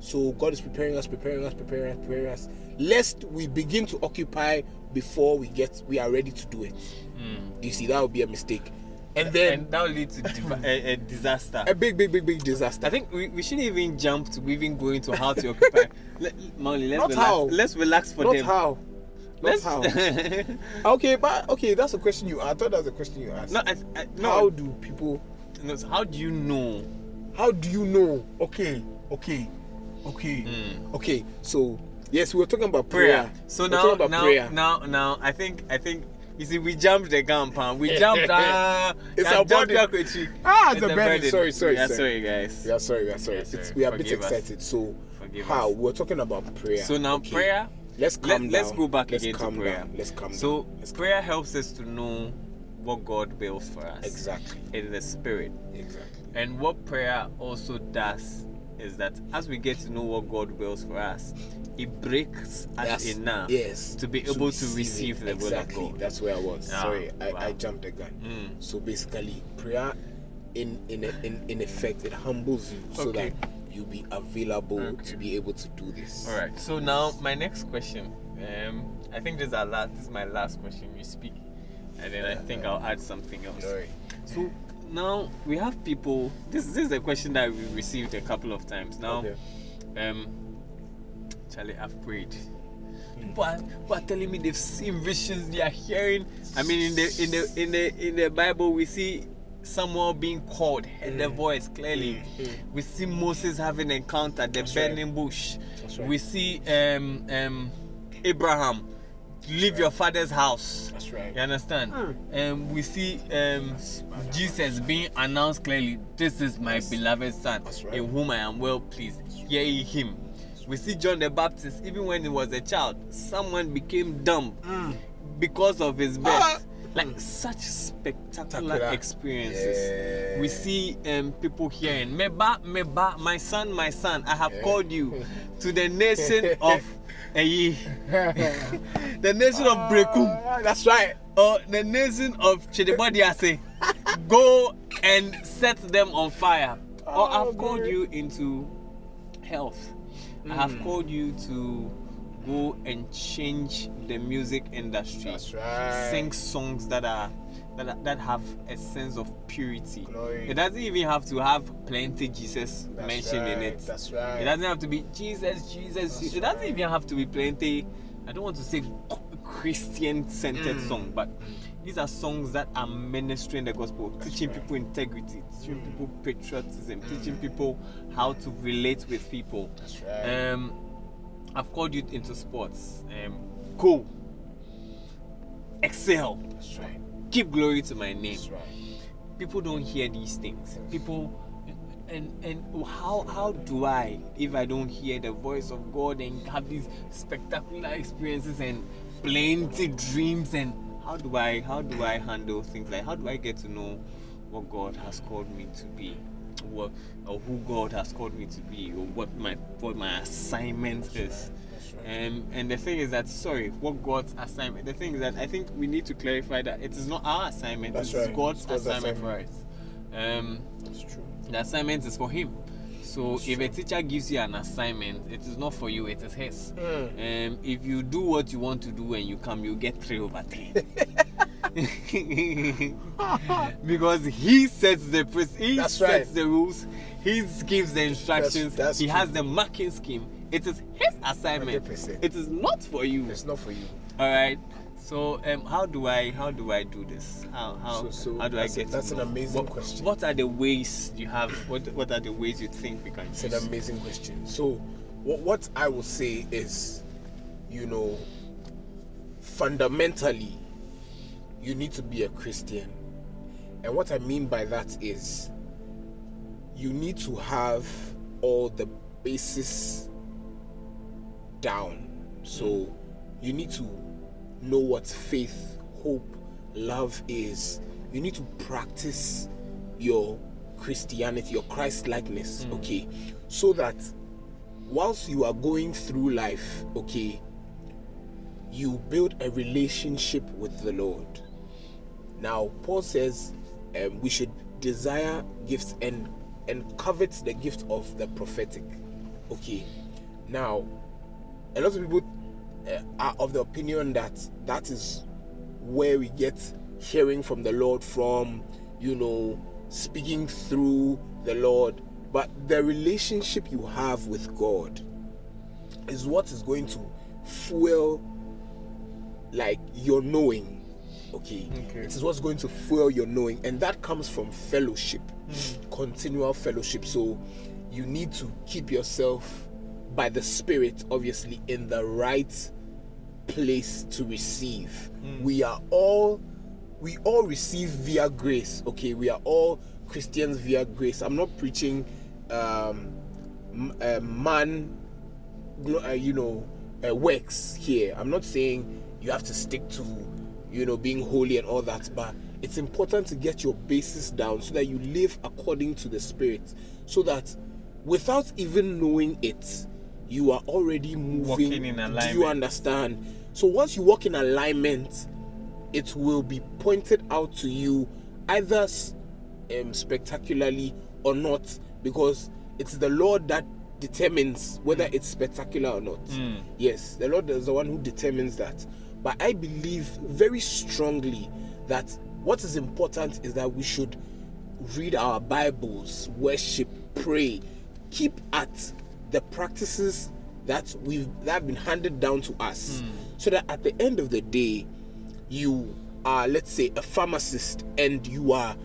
B: So God is preparing us, preparing us, preparing us, preparing us, lest we begin to occupy before we get we are ready to do it. Mm. Do you see that would be a mistake, and then
A: and that will lead to div- a, a disaster.
B: a big, big, big, big disaster.
A: I think we, we shouldn't even jump to even go into how to occupy. Let, Molly, let's
B: Not
A: relax.
B: how.
A: Let's relax for
B: not
A: them.
B: how. Not how. Okay, but okay, that's a question you. I thought that was a question you asked.
A: no, I, I, no,
B: How do people?
A: no, so how do you know?
B: How do you know? Okay, okay, okay, okay. So yes, we were talking about prayer.
A: Prayer. So
B: We're
A: now, now,
B: prayer.
A: now, now, I think, I think. You see, we jumped the gun, pan. We jumped. Uh,
B: It's our.
A: Akwechi.
B: Ah, it's
A: It's
B: a burden. Sorry, sorry,
A: Yeah,
B: sorry.
A: sorry, guys.
B: We are sorry. We are sorry.
A: Yeah,
B: It's,
A: sorry.
B: we are a bit
A: Forgive us.
B: excited. So
A: Forgive
B: how
A: us.
B: we're talking about prayer.
A: So now
B: Okay.
A: prayer.
B: Let's
A: Let,
B: calm
A: let's go back
B: let's
A: again to prayer.
B: Down. Let's calm
A: so
B: down. Calm
A: prayer helps us to know what God wills for us.
B: exactly,
A: In the spirit.
B: exactly.
A: And what prayer also does is that as we get to know what God wills for us, it breaks us
B: Yes,
A: enough
B: yes,
A: to be able to
B: it.
A: receive the
B: exactly.
A: will of God.
B: That's where I was.
A: Ah,
B: Sorry, I,
A: wow.
B: I jumped the gun.
A: Mm.
B: So basically, prayer, in in in in effect, it humbles you so that you be available
A: Okay.
B: to be able to do this.
A: All right. So now my next question. Um, I think this is our last. This is my last question. You speak, and then I think I'll add something else.
B: Sorry.
A: So now we have people. This, this is a question that we received a couple of times. Now,
B: Okay.
A: um, Charlie, I've prayed. People are, people are telling me they've seen visions. They are hearing. I mean, in the in the in the in the Bible, we see someone being called, heard the voice clearly. We see Moses having encounter the
B: That's right.
A: burning bush.
B: That's right.
A: We see um um Abraham leave your father's house.
B: That's right.
A: You understand? And we see um, Jesus being announced clearly. This is my beloved son,
B: That's right.
A: in whom I am well pleased. Hear him. We see John the Baptist, even when he was a child, someone became dumb because of his birth.
B: Ah.
A: Like such spectacular experiences. We see um, people hearing, Meba, Meba, my son, my son, I have called you to the nation of Eyi, the nation of Brekum
B: Ah, that's right.
A: or the nation of Chidibodiase, go and set them on fire. or
B: Oh,
A: I've called you into health. I
B: Hmm.
A: have called you to go and change the music industry.
B: That's right.
A: Sing songs that are that, that have a sense of purity.
B: Glory.
A: It doesn't even have to have plenty Jesus
B: That's
A: mentioned in it.
B: that's right.
A: It doesn't have to be Jesus, Jesus. Jesus. It doesn't
B: right.
A: even have to be plenty. I don't want to say Christian centered
B: Mm.
A: song, but these are songs that are ministering the gospel, teaching
B: right.
A: people integrity, teaching
B: Mm.
A: people patriotism, teaching people how to relate with people.
B: That's right.
A: Um, I've called you into sports. Um, go, excel,
B: That's right.
A: Give glory to my name
B: That's right.
A: people don't hear these things people and and how how do i if i don't hear the voice of god and have these spectacular experiences and plenty dreams and how do i how do i handle things like how do i get to know what god has called me to be what or who god has called me to be or what my what my assignment is. Um, and the thing is that sorry, what God's assignment? The thing is that I think we need to clarify that it is not our assignment;
B: That's
A: it's
B: right.
A: God's,
B: God's
A: assignment, for us. Um,
B: That's true.
A: the assignment is for Him. So
B: That's
A: if
B: true.
A: a teacher gives you an assignment, it is not for you; it is His.
B: Mm.
A: Um, if you do what you want to do and you come, you get three over three. because he sets the he
B: That's
A: sets
B: right.
A: the rules, he gives the instructions,
B: that's
A: he
B: true.
A: has the marking scheme. It is his assignment.
B: 100%.
A: It is not for you.
B: It's not for you.
A: All right. So um, how do I how do I do this? How how,
B: So- so
A: how do I
B: a-
A: get? to
B: that's an amazing
A: what,
B: question.
A: What are the ways you have? What what are the ways you think we can
B: It's
A: use?
B: an amazing question. So, what, what I will say is, you know, fundamentally, you need to be a Christian. And what I mean by that is, you need to have all the basis down. So, you need to know what faith, hope, love is. You need to practice your Christianity, your Christ likeness, okay? So that whilst you are going through life, okay, you build a relationship with the Lord. Now, Paul says um, we should desire gifts and and covet the gift of the prophetic. Okay. Now, a lot of people uh, are of the opinion that that is where we get hearing from the Lord from, you know, speaking through the Lord. But the relationship you have with God is what is going to fuel like your knowing. Okay.
A: Okay.
B: It is what's going to fuel your knowing, and that comes from fellowship, continual fellowship. So you need to keep yourself by the Spirit, obviously, in the right place to receive. We are all we all receive via grace. Okay, we are all Christians via grace. I'm not preaching um, man, uh, you know, uh, works here. I'm not saying you have to stick to, you know, being holy and all that, but it's important to get your basis down so that you live according to the Spirit, so that without even knowing it, you are already moving.
A: Walking in
B: Do you understand? So once you walk in alignment, it will be pointed out to you either um, spectacularly or not because it's the Lord that determines whether it's spectacular or not. Yes, the Lord is the one who determines that. But I believe very strongly that what is important is that we should read our Bibles, worship, pray, keep at the practices that we've that have been handed down to us, hmm. so that at the end of the day, you are, let's say, a pharmacist and you are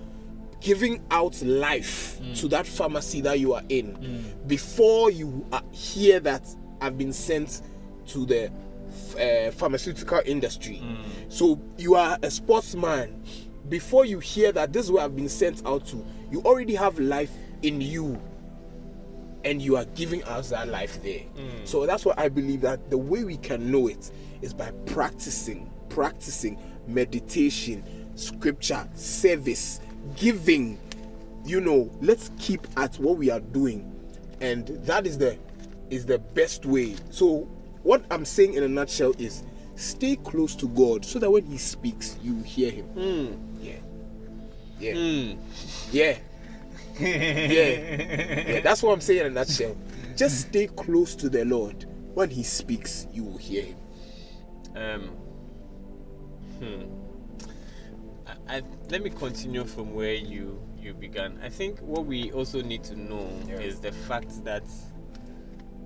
B: giving out life hmm. to that pharmacy that you are in hmm. before you hear that I've been sent to the uh, pharmaceutical industry. So you are a sportsman. Before you hear that this is where I've been sent out to, you already have life in you and you are giving us that life there. So that's why I believe that the way we can know it is by practicing, practicing meditation, scripture, service, giving. You know, let's keep at what we are doing, and that is the is the best way. So what I'm saying in a nutshell is stay close to God so that when He speaks, you hear Him. Yeah, yeah,
A: Hmm.
B: yeah yeah, yeah, that's what I'm saying in a nutshell. Just stay close to the Lord. When He speaks, you will hear Him.
A: Um, hmm. I, I, let me continue from where you you began. I think what we also need to know
B: Yeah.
A: is the fact that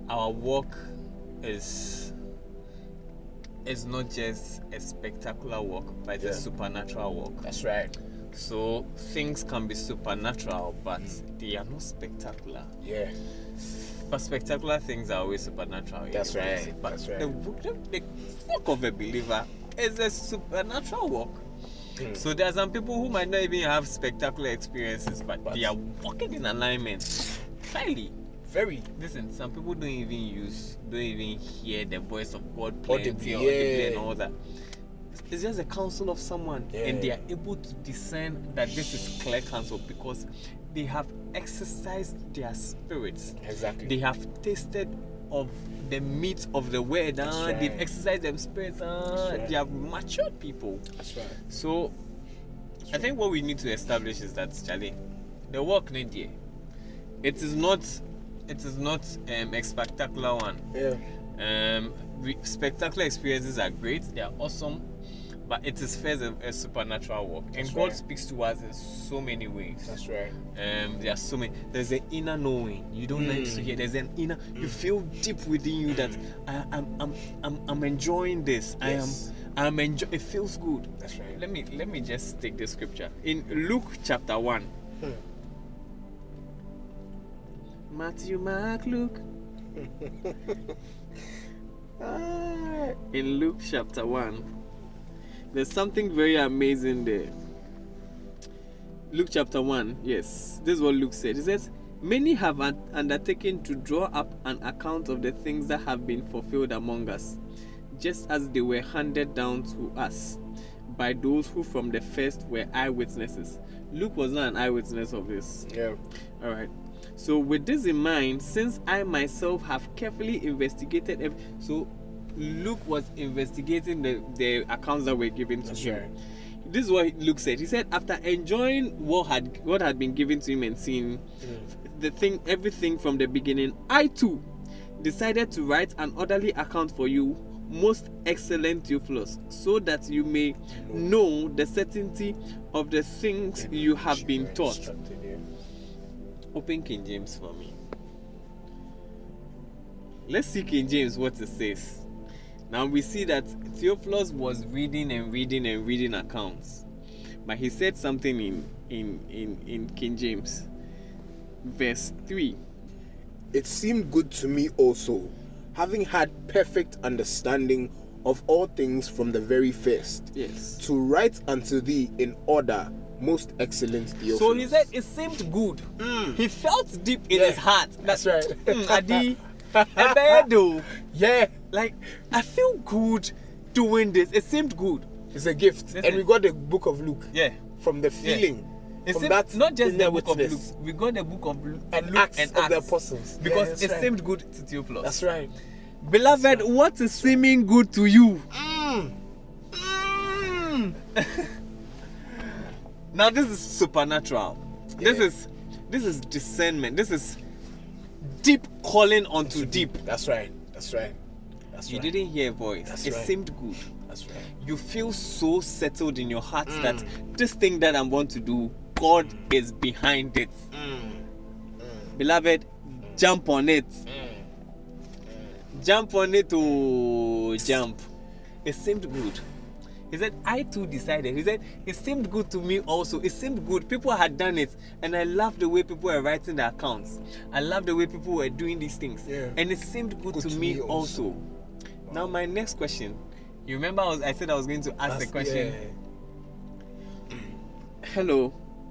A: our walk is is not just a spectacular walk, but it's
B: Yeah.
A: a supernatural walk.
B: That's right.
A: So things can be supernatural, but they are not spectacular.
B: Yeah,
A: But spectacular things are always supernatural.
B: That's right,
A: But
B: that's right.
A: The, the, the walk of a believer is a supernatural work.
B: Hmm.
A: So there are some people who might not even have spectacular experiences, but,
B: But-
A: they are walking in alignment. Clearly.
B: very.
A: Listen, some people don't even use, don't even hear the voice of God plenty or audibly
B: yeah.
A: and all that. It's just a counsel of someone, and they are able to discern that this is clear counsel because they have exercised their spirits.
B: Exactly.
A: They have tasted of the meat of the word.
B: That's
A: ah,
B: right.
A: They've exercised their spirits. ah,
B: right.
A: They have matured people.
B: That's right.
A: So, I think what we need to establish is that Charlie, the work need here. It is not. It is not um, a spectacular one.
B: Yeah.
A: Um, we, spectacular experiences are great. They are awesome, but it is first a, a supernatural work, and
B: That's
A: God
B: right.
A: speaks to us in so many ways.
B: That's right.
A: Um, there are so many. There's an inner knowing. You don't like to hear. There's an inner. You feel deep within you that I, I'm, I'm, I'm, I'm enjoying this.
B: Yes.
A: I am. I'm enjoy. It feels good.
B: That's right.
A: Let me let me just take the scripture in Luke chapter one.
B: Hmm.
A: Matthew, Mark, Luke. Ah, in Luke chapter 1, there's something very amazing there. Luke chapter 1, yes, this is what Luke said. He says, Many have un- undertaken to draw up an account of the things that have been fulfilled among us, just as they were handed down to us by those who from the first were eyewitnesses. Luke was not an eyewitness of this.
B: Yeah.
A: All right. So with this in mind, since I myself have carefully investigated, ev- so Luke was investigating the, the accounts that were given to
B: That's
A: him.
B: right.
A: This is what Luke said. He said after enjoying what had what had been given to him and seeing the thing, everything from the beginning, I too decided to write an orderly account for you, most excellent Theophilus, so that you may know the certainty of the things you have been taught. Open King James for me. Let's see King James what it says. Now we see that Theophilus was reading and reading and reading accounts, but he said something in in in, in King James, verse three.
B: It seemed good to me also, having had perfect understanding of all things from the very first,
A: Yes.
B: to write unto thee in order, most excellent Theophilus.
A: So he said it seemed good. He felt deep in
B: Yeah,
A: his heart.
B: that's right.
A: "Hmm, Adi, Ebedo,
B: Yeah,
A: like I feel good doing this. It seemed good.
B: it's a gift. And we got the book of Luke
A: Yeah.
B: from the feeling.
A: It
B: from
A: seemed,
B: that
A: not just the book
B: witness.
A: of Luke, we got the book of Luke
B: and
A: Luke
B: Acts
A: and
B: of the apostles.
A: because
B: Yeah,
A: it
B: right.
A: seemed good to Theophilus.
B: That's right.
A: Beloved, what is seeming good to you?
B: Mm. Mm.
A: Now this is supernatural. This is this is discernment. This is deep calling onto deep.
B: That's right. That's right. That's
A: You
B: right.
A: didn't hear a voice.
B: That's
A: it
B: right.
A: seemed good.
B: That's right.
A: You feel so settled in your heart mm. that
B: Mm.
A: this thing that I'm going to do God mm. is behind it. Mm. Beloved, jump on it. Jump on it to jump. It seemed good. He said, I too decided. He said, it seemed good to me also. It seemed good. People had done it. And I love the way people were writing their accounts. I love the way people were doing these things.
B: Yeah.
A: And it seemed good,
B: Good
A: to,
B: to
A: me
B: me
A: also.
B: also.
A: Now, my next question. You remember I, was, I said I was going to ask the question.
B: yeah.
A: Hello,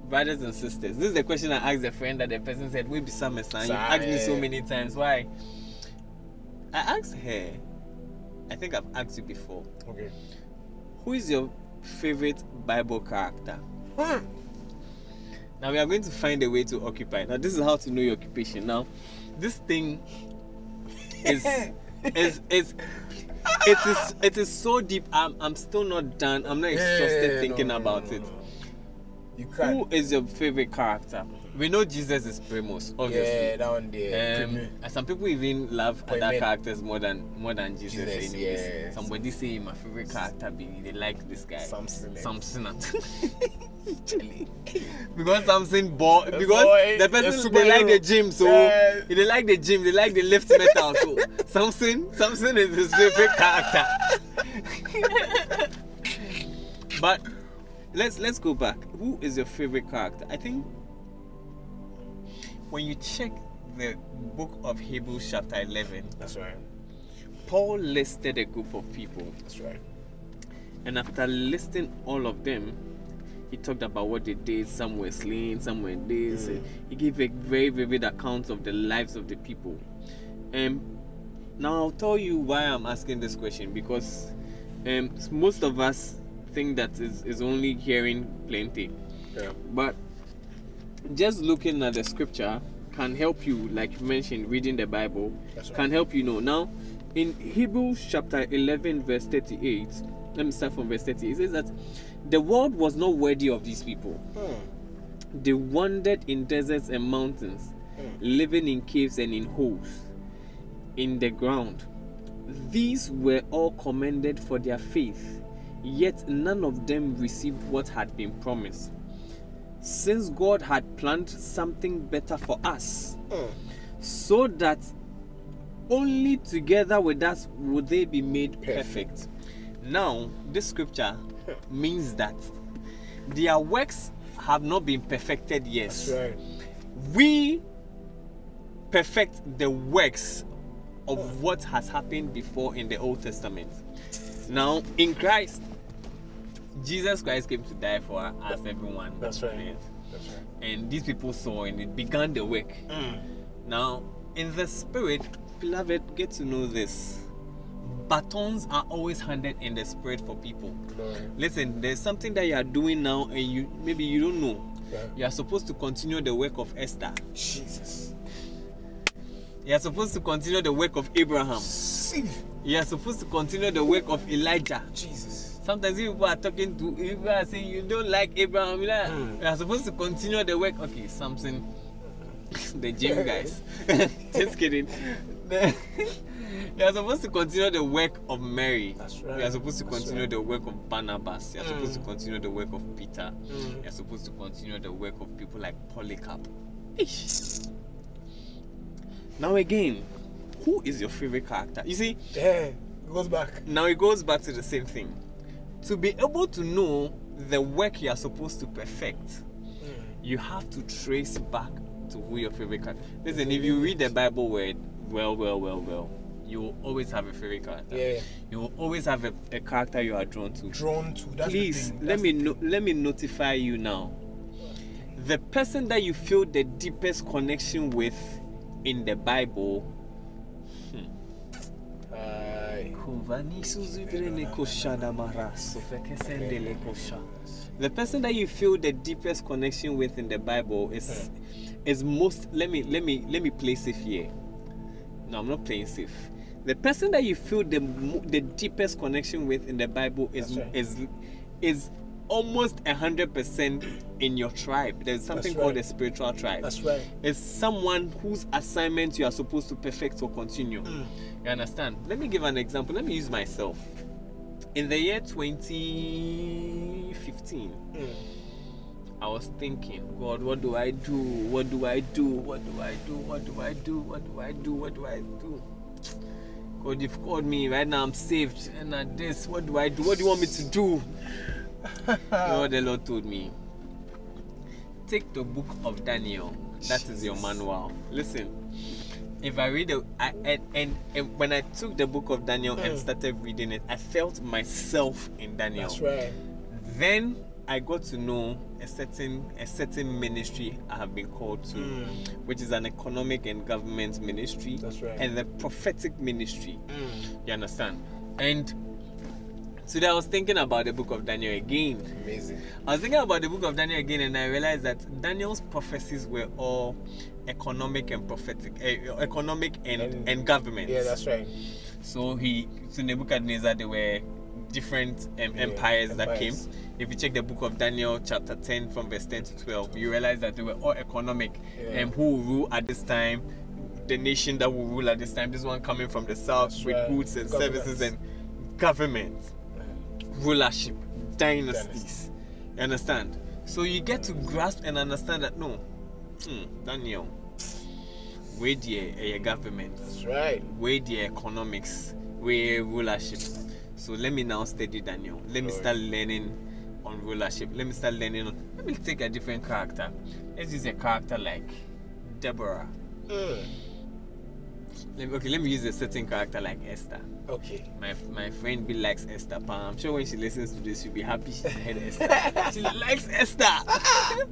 A: brothers and sisters. This is the question I asked a friend that the person said, We be summer son. You've asked me so many times. Why? I asked her, I think I've asked you before,
B: Okay.
A: who is your favorite Bible character?
B: Hmm.
A: Now we are going to find a way to occupy. Now this is how to know your occupation. Now, this thing is is is it is it is so deep. I'm I'm still not done. I'm not exhausted
B: Yeah,
A: thinking
B: no,
A: about
B: no,
A: it.
B: no, no. You can't.
A: Who is your favorite character? We know Jesus is Primus, obviously.
B: Yeah, that one there.
A: Um, and some people even love other characters more than more than Jesus.
B: Jesus,
A: anyways.
B: yes.
A: Somebody say my favorite character be they like this guy.
B: Samson.
A: Samson. because Samson boy because
B: boy,
A: the
B: the
A: person they like the gym so
B: Yeah.
A: they like the gym they like the lift metal so Samson Samson is his favorite character. but let's let's go back. Who is your favorite character? I think when you check the book of Hebrews chapter 11,
B: That's right.
A: Paul listed a group of people
B: That's right.
A: and after listing all of them, he talked about what they did. Some were slain, some were this.
B: Mm.
A: He gave a very vivid account of the lives of the people. Um, now I'll tell you why I'm asking this question because um, most of us think that is, is only hearing plenty,
B: Yeah.
A: but just looking at the scripture can help you, like you mentioned, reading the Bible
B: right.
A: can help you know. Now, in Hebrews chapter 11, verse 38, let me start from verse 30. It says that the world was not worthy of these people.
B: Hmm.
A: They wandered in deserts and mountains, living in caves and in holes in the ground. These were all commended for their faith, yet none of them received what had been promised. Since God had planned something better for us,
B: Hmm.
A: so that only together with us would they be made perfect.
B: Perfect.
A: Now, this scripture means that their works have not been perfected yet.
B: That's right.
A: We perfect the works of what has happened before in the Old Testament. Now, in Christ, Jesus Christ came to die for us, everyone.
B: That's right. That's right.
A: And these people saw and it began the work.
B: Mm.
A: Now, in the spirit, beloved, get to know this. Batons are always handed in the spirit for people.
B: Glory.
A: Listen, there's something that you are doing now, and you maybe you don't know.
B: Yeah.
A: You are supposed to continue the work of Esther.
B: Jesus.
A: You are supposed to continue the work of Abraham.
B: See.
A: You are supposed to continue the work of Elijah.
B: Jesus.
A: Sometimes if people are talking to, if people are saying you don't like Abraham, you, like, you are supposed to continue the work. Okay, something. the gym guys. Just kidding. you are supposed to continue the work of Mary.
B: That's right.
A: You are supposed to continue
B: right.
A: the work of Barnabas. You are supposed to
B: Mm.
A: continue the work of Peter.
B: Mm.
A: You are supposed to continue the work of people like Polycarp. Eesh. Now again, who is your favorite character? You see,
B: Yeah. It goes back.
A: now it goes back to the same thing. To be able to know the work you are supposed to perfect,
B: Mm.
A: you have to trace back to who your favorite character. Listen, if you read the Bible word well, well, well, well, you will always have a favorite character.
B: Yeah.
A: You will always have a, a character you are drawn to.
B: Drawn to. That's
A: Please let me no, let me notify you now. The person that you feel the deepest connection with in the Bible
B: Aye.
A: The person that you feel the deepest connection with in the Bible is is most let me let me let me play safe here. No, I'm not playing safe. The person that you feel the the deepest connection with in the Bible is
B: right.
A: is is almost a hundred percent in your tribe. There's something
B: That's
A: called a spiritual tribe.
B: That's right.
A: It's someone whose assignment you are supposed to perfect or continue.
B: Mm.
A: You understand? Let me give an example. Let me use myself. In the year 2015,
B: Mm.
A: I was thinking, God, what do I do? What do I do? What do I do? What do I do? What do I do? What do I do? God, you've called me. Right now I'm saved. And at this, what do I do? What do you want me to do? You know what the Lord told me? Take the book of Daniel. That is your manual. Listen, if I read it, I, and, and, and when I took the book of Daniel and
B: Mm.
A: started reading it, I felt myself in Daniel.
B: That's right.
A: Then I got to know a certain a certain ministry I have been called to,
B: Mm.
A: which is an economic and government ministry,
B: That's right.
A: and the prophetic ministry.
B: Mm.
A: You understand? And today I was thinking about the book of Daniel again.
B: Amazing.
A: I was thinking about the book of Daniel again, and I realized that Daniel's prophecies were all economic and prophetic, eh, economic and,
B: And-
A: and government.
B: Yeah, that's right.
A: So he, so Nebuchadnezzar, there were different um,
B: Yeah,
A: empires, that came. If you check the book of Daniel, chapter 10, from verse 10 to 12, you realize that they were all economic.
B: Yeah.
A: And who will rule at this time? The nation that will rule at this time. This one coming from the south
B: That's
A: with
B: right.
A: goods and services and
B: Governments.
A: government, rulership, dynasties. You understand? So you get to grasp and understand that no, hmm, Daniel, where the uh, government,
B: That's right.
A: where the economics, where rulership. So let me now study Daniel. Let me start learning on rulership. Let me start learning on. Let me take a different character. Let's use a character like Deborah.
B: Mm.
A: Let me, okay, let me use a certain character like Esther.
B: Okay.
A: My my friend B likes Esther. But I'm sure when she listens to this, she'll be happy she heard Esther. she likes Esther.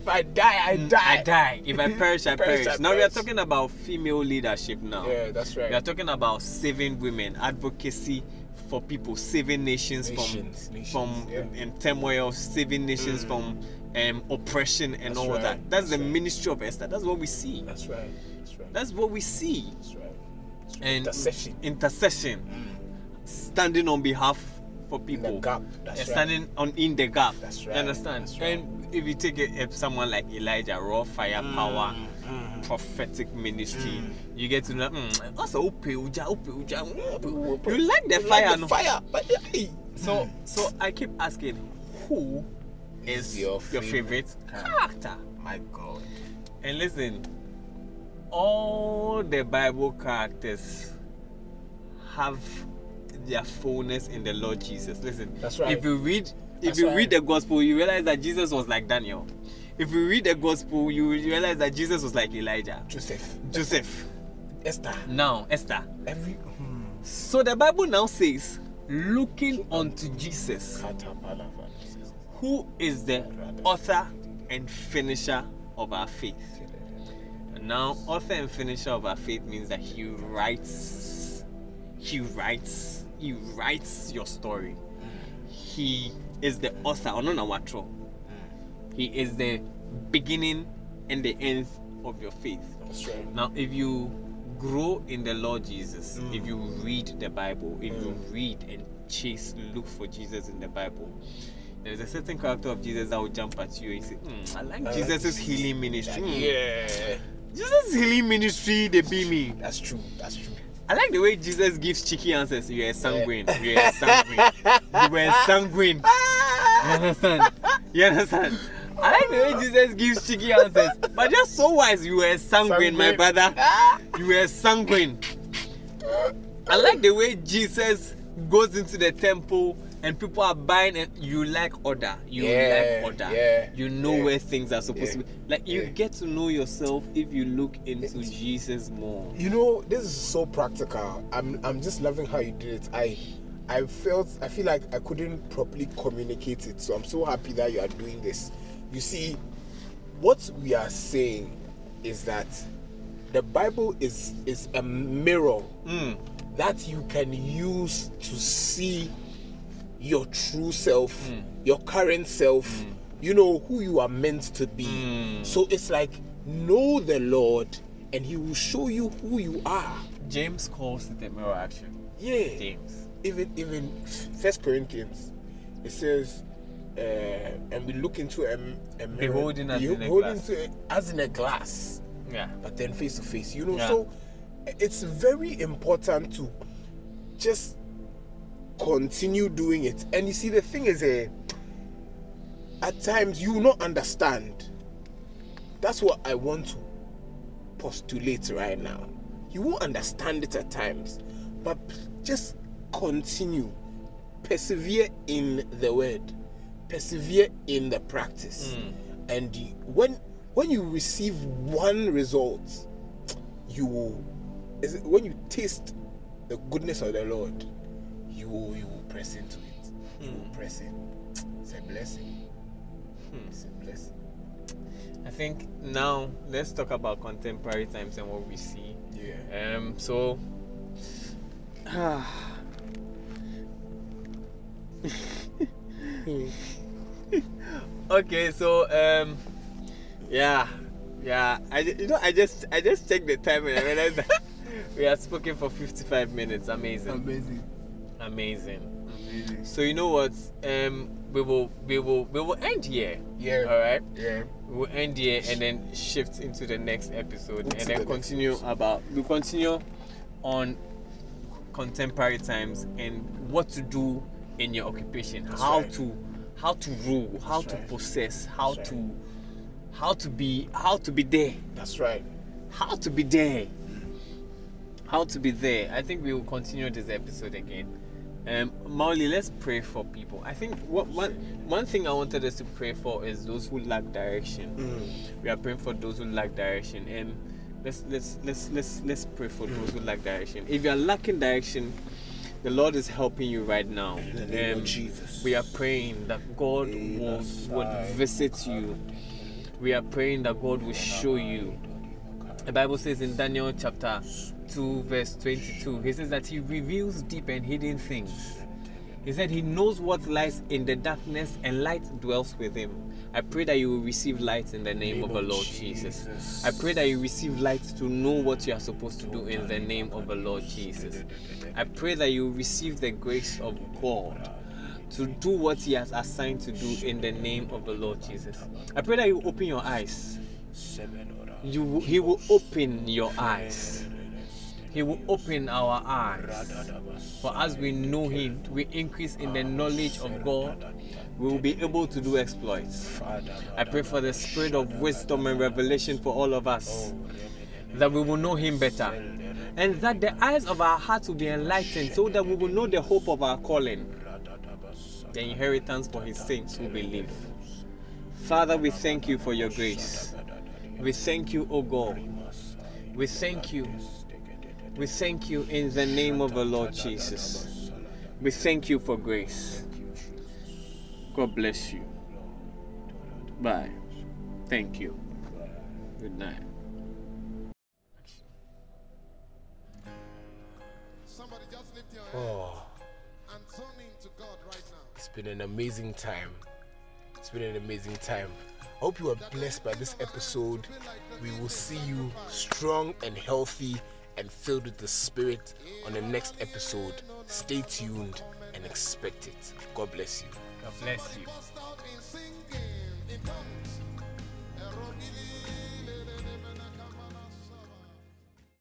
B: If I die, I
A: Mm,
B: die.
A: I die. If I perish, I
B: Perish,
A: perish.
B: I
A: Now we are talking about female leadership now.
B: Yeah, that's right.
A: We are talking about saving women, advocacy for people, saving nations,
B: Nations,
A: from
B: nations,
A: from
B: yeah.
A: in turmoil, saving nations
B: Mm.
A: from um, oppression and
B: That's
A: all
B: right,
A: that. That's,
B: that's
A: the
B: right.
A: ministry of Esther. That's what we see.
B: That's right. That's right.
A: That's what we see.
B: That's right. That's right.
A: And
B: Intercession.
A: intercession,
B: Mm.
A: standing on behalf for
B: In
A: people.
B: the gap. That's
A: and
B: right.
A: standing on in the gap.
B: That's right.
A: You understand?
B: that's right.
A: And if you take a, a- someone like Elijah, raw firepower,
B: Mm, mm.
A: prophetic ministry,
B: Mm.
A: you get to know. Mm, also, ope uja, uja, mm, Ope- you like the
B: You
A: fire,
B: like
A: no?
B: fire, but hey.
A: So, so I keep asking, who is
B: Your
A: your,
B: favorite character?
A: character?
B: my God.
A: And listen, all the Bible characters have their fullness in the Lord Jesus. Listen,
B: That's right.
A: If you read, if
B: That's
A: you
B: right.
A: read the gospel, you realize that Jesus was like Daniel. If you read the gospel, you realize that Jesus was like Elijah,
B: Joseph.
A: Joseph.
B: Esther.
A: Now Esther.
B: Every. Hmm.
A: So the Bible now says, looking unto Jesus, who is the author and finisher of our faith. Now, author and finisher of our faith means that he writes, he writes, he writes your story. He is the author, or no, He is the beginning and the end of your faith.
B: That's right.
A: Now, if you grow in the Lord Jesus,
B: Mm.
A: if you read the Bible, if you read and chase, look for Jesus in the Bible, there's a certain character of Jesus that will jump at you and say, "Hmm, I like
B: I like
A: Jesus'
B: Jesus.
A: healing ministry. Hmm,
B: Yeah.
A: Jesus' healing ministry, they be me.
B: That's true. That's true.
A: I like the way Jesus gives cheeky answers. You're a sanguine. You're sanguine. you were sanguine. You understand? You understand? I like the way Jesus gives cheeky answers. But just so wise, you were a sanguine, my brother. You were sanguine. I like the way Jesus goes into the temple and people are buying and you like order. You
B: Yeah,
A: like order.
B: yeah,
A: you know
B: yeah.
A: where things are supposed to be. Like you get to know yourself if you look into
B: It's-
A: Jesus more.
B: You know, this is so practical. I'm I'm just loving how you did it. I I felt I feel like I couldn't properly communicate it. So I'm so happy that you are doing this. You see, what we are saying is that the Bible is is a mirror
A: Mm.
B: that you can use to see your true self,
A: Mm.
B: your current self, you know, who you are meant to be.
A: Mm.
B: So it's like, know the Lord and He will show you who you are.
A: James calls it a mirror action.
B: Yeah.
A: James.
B: Even even First Corinthians, it says, uh, and we look into a, a mirror,
A: Beholding as in a glass.
B: it as in a glass.
A: Yeah.
B: but then face to face you know
A: Yeah.
B: so it's very important to just continue doing it and you see the thing is uh, at times you will not understand. That's what I want to postulate right now. You won't understand it at times, but just continue. Persevere in the word. Persevere in the practice. And you, when when you receive one result, you will when you taste the goodness of the Lord, will you will press into it. You will press in. It's a blessing. It's a blessing.
A: I think now let's talk about contemporary times and what we see.
B: Yeah.
A: Um. So. Ah. okay. So um. Yeah. Yeah. I you know I just I just checked the time and I realized that we had spoken for 55 minutes. Amazing.
B: Amazing.
A: Amazing.
B: Amazing.
A: So you know what? Um. We will we will we will end here.
B: Yeah.
A: All right.
B: Yeah.
A: We'll end here and then shift into the next episode
B: Into
A: and then
B: next
A: continue about we'll continue on contemporary times and what to do in your occupation how
B: right.
A: to how to rule how
B: That's
A: to
B: right.
A: possess how
B: That's
A: to how to be how to be there
B: That's right.
A: how to be there how to be there i think we will continue this episode again um Mauli, let's pray for people. I think what one one thing i wanted us to pray for is those who lack direction.
B: Mm.
A: we are praying for those who lack direction. And let's let's let's let's let's pray for those who lack direction. If you are lacking direction the lord is helping you right now.
B: In the name
A: Um,
B: of Jesus.
A: we are praying that god will would visit you. We are praying that god will show you the Bible says in Daniel chapter 2, verse 22, he says that he reveals deep and hidden things. He said he knows what lies in the darkness and light dwells with him. I pray that you will receive light in the name, of the Lord Jesus. I pray that you receive light to know what you are supposed to do in the name of the Lord Jesus. I pray that you receive the grace of God to do what he has assigned to do in the name of the Lord Jesus. I pray that you open your eyes you he will open your eyes. He will open our eyes. For as we know him we increase in the knowledge of god we will be able to do exploits. I pray for the spirit of wisdom and revelation for all of us that we will know him better and that the eyes of our hearts will be enlightened so that we will know the hope of our calling the inheritance for his saints who believe. Father we thank you for your grace we thank you, O God. We thank you. We thank you in the name of the Lord Jesus. We thank you for grace. God bless you. Bye. Thank you. Good night.
C: Somebody just lift your hand
B: Oh,
C: and turn into God right now.
B: it's been an amazing time. It's been an amazing time. Hope you are blessed by this episode. We will see you strong and healthy and filled with the Spirit on the next episode. Stay tuned and expect it. God bless you.
A: God bless you.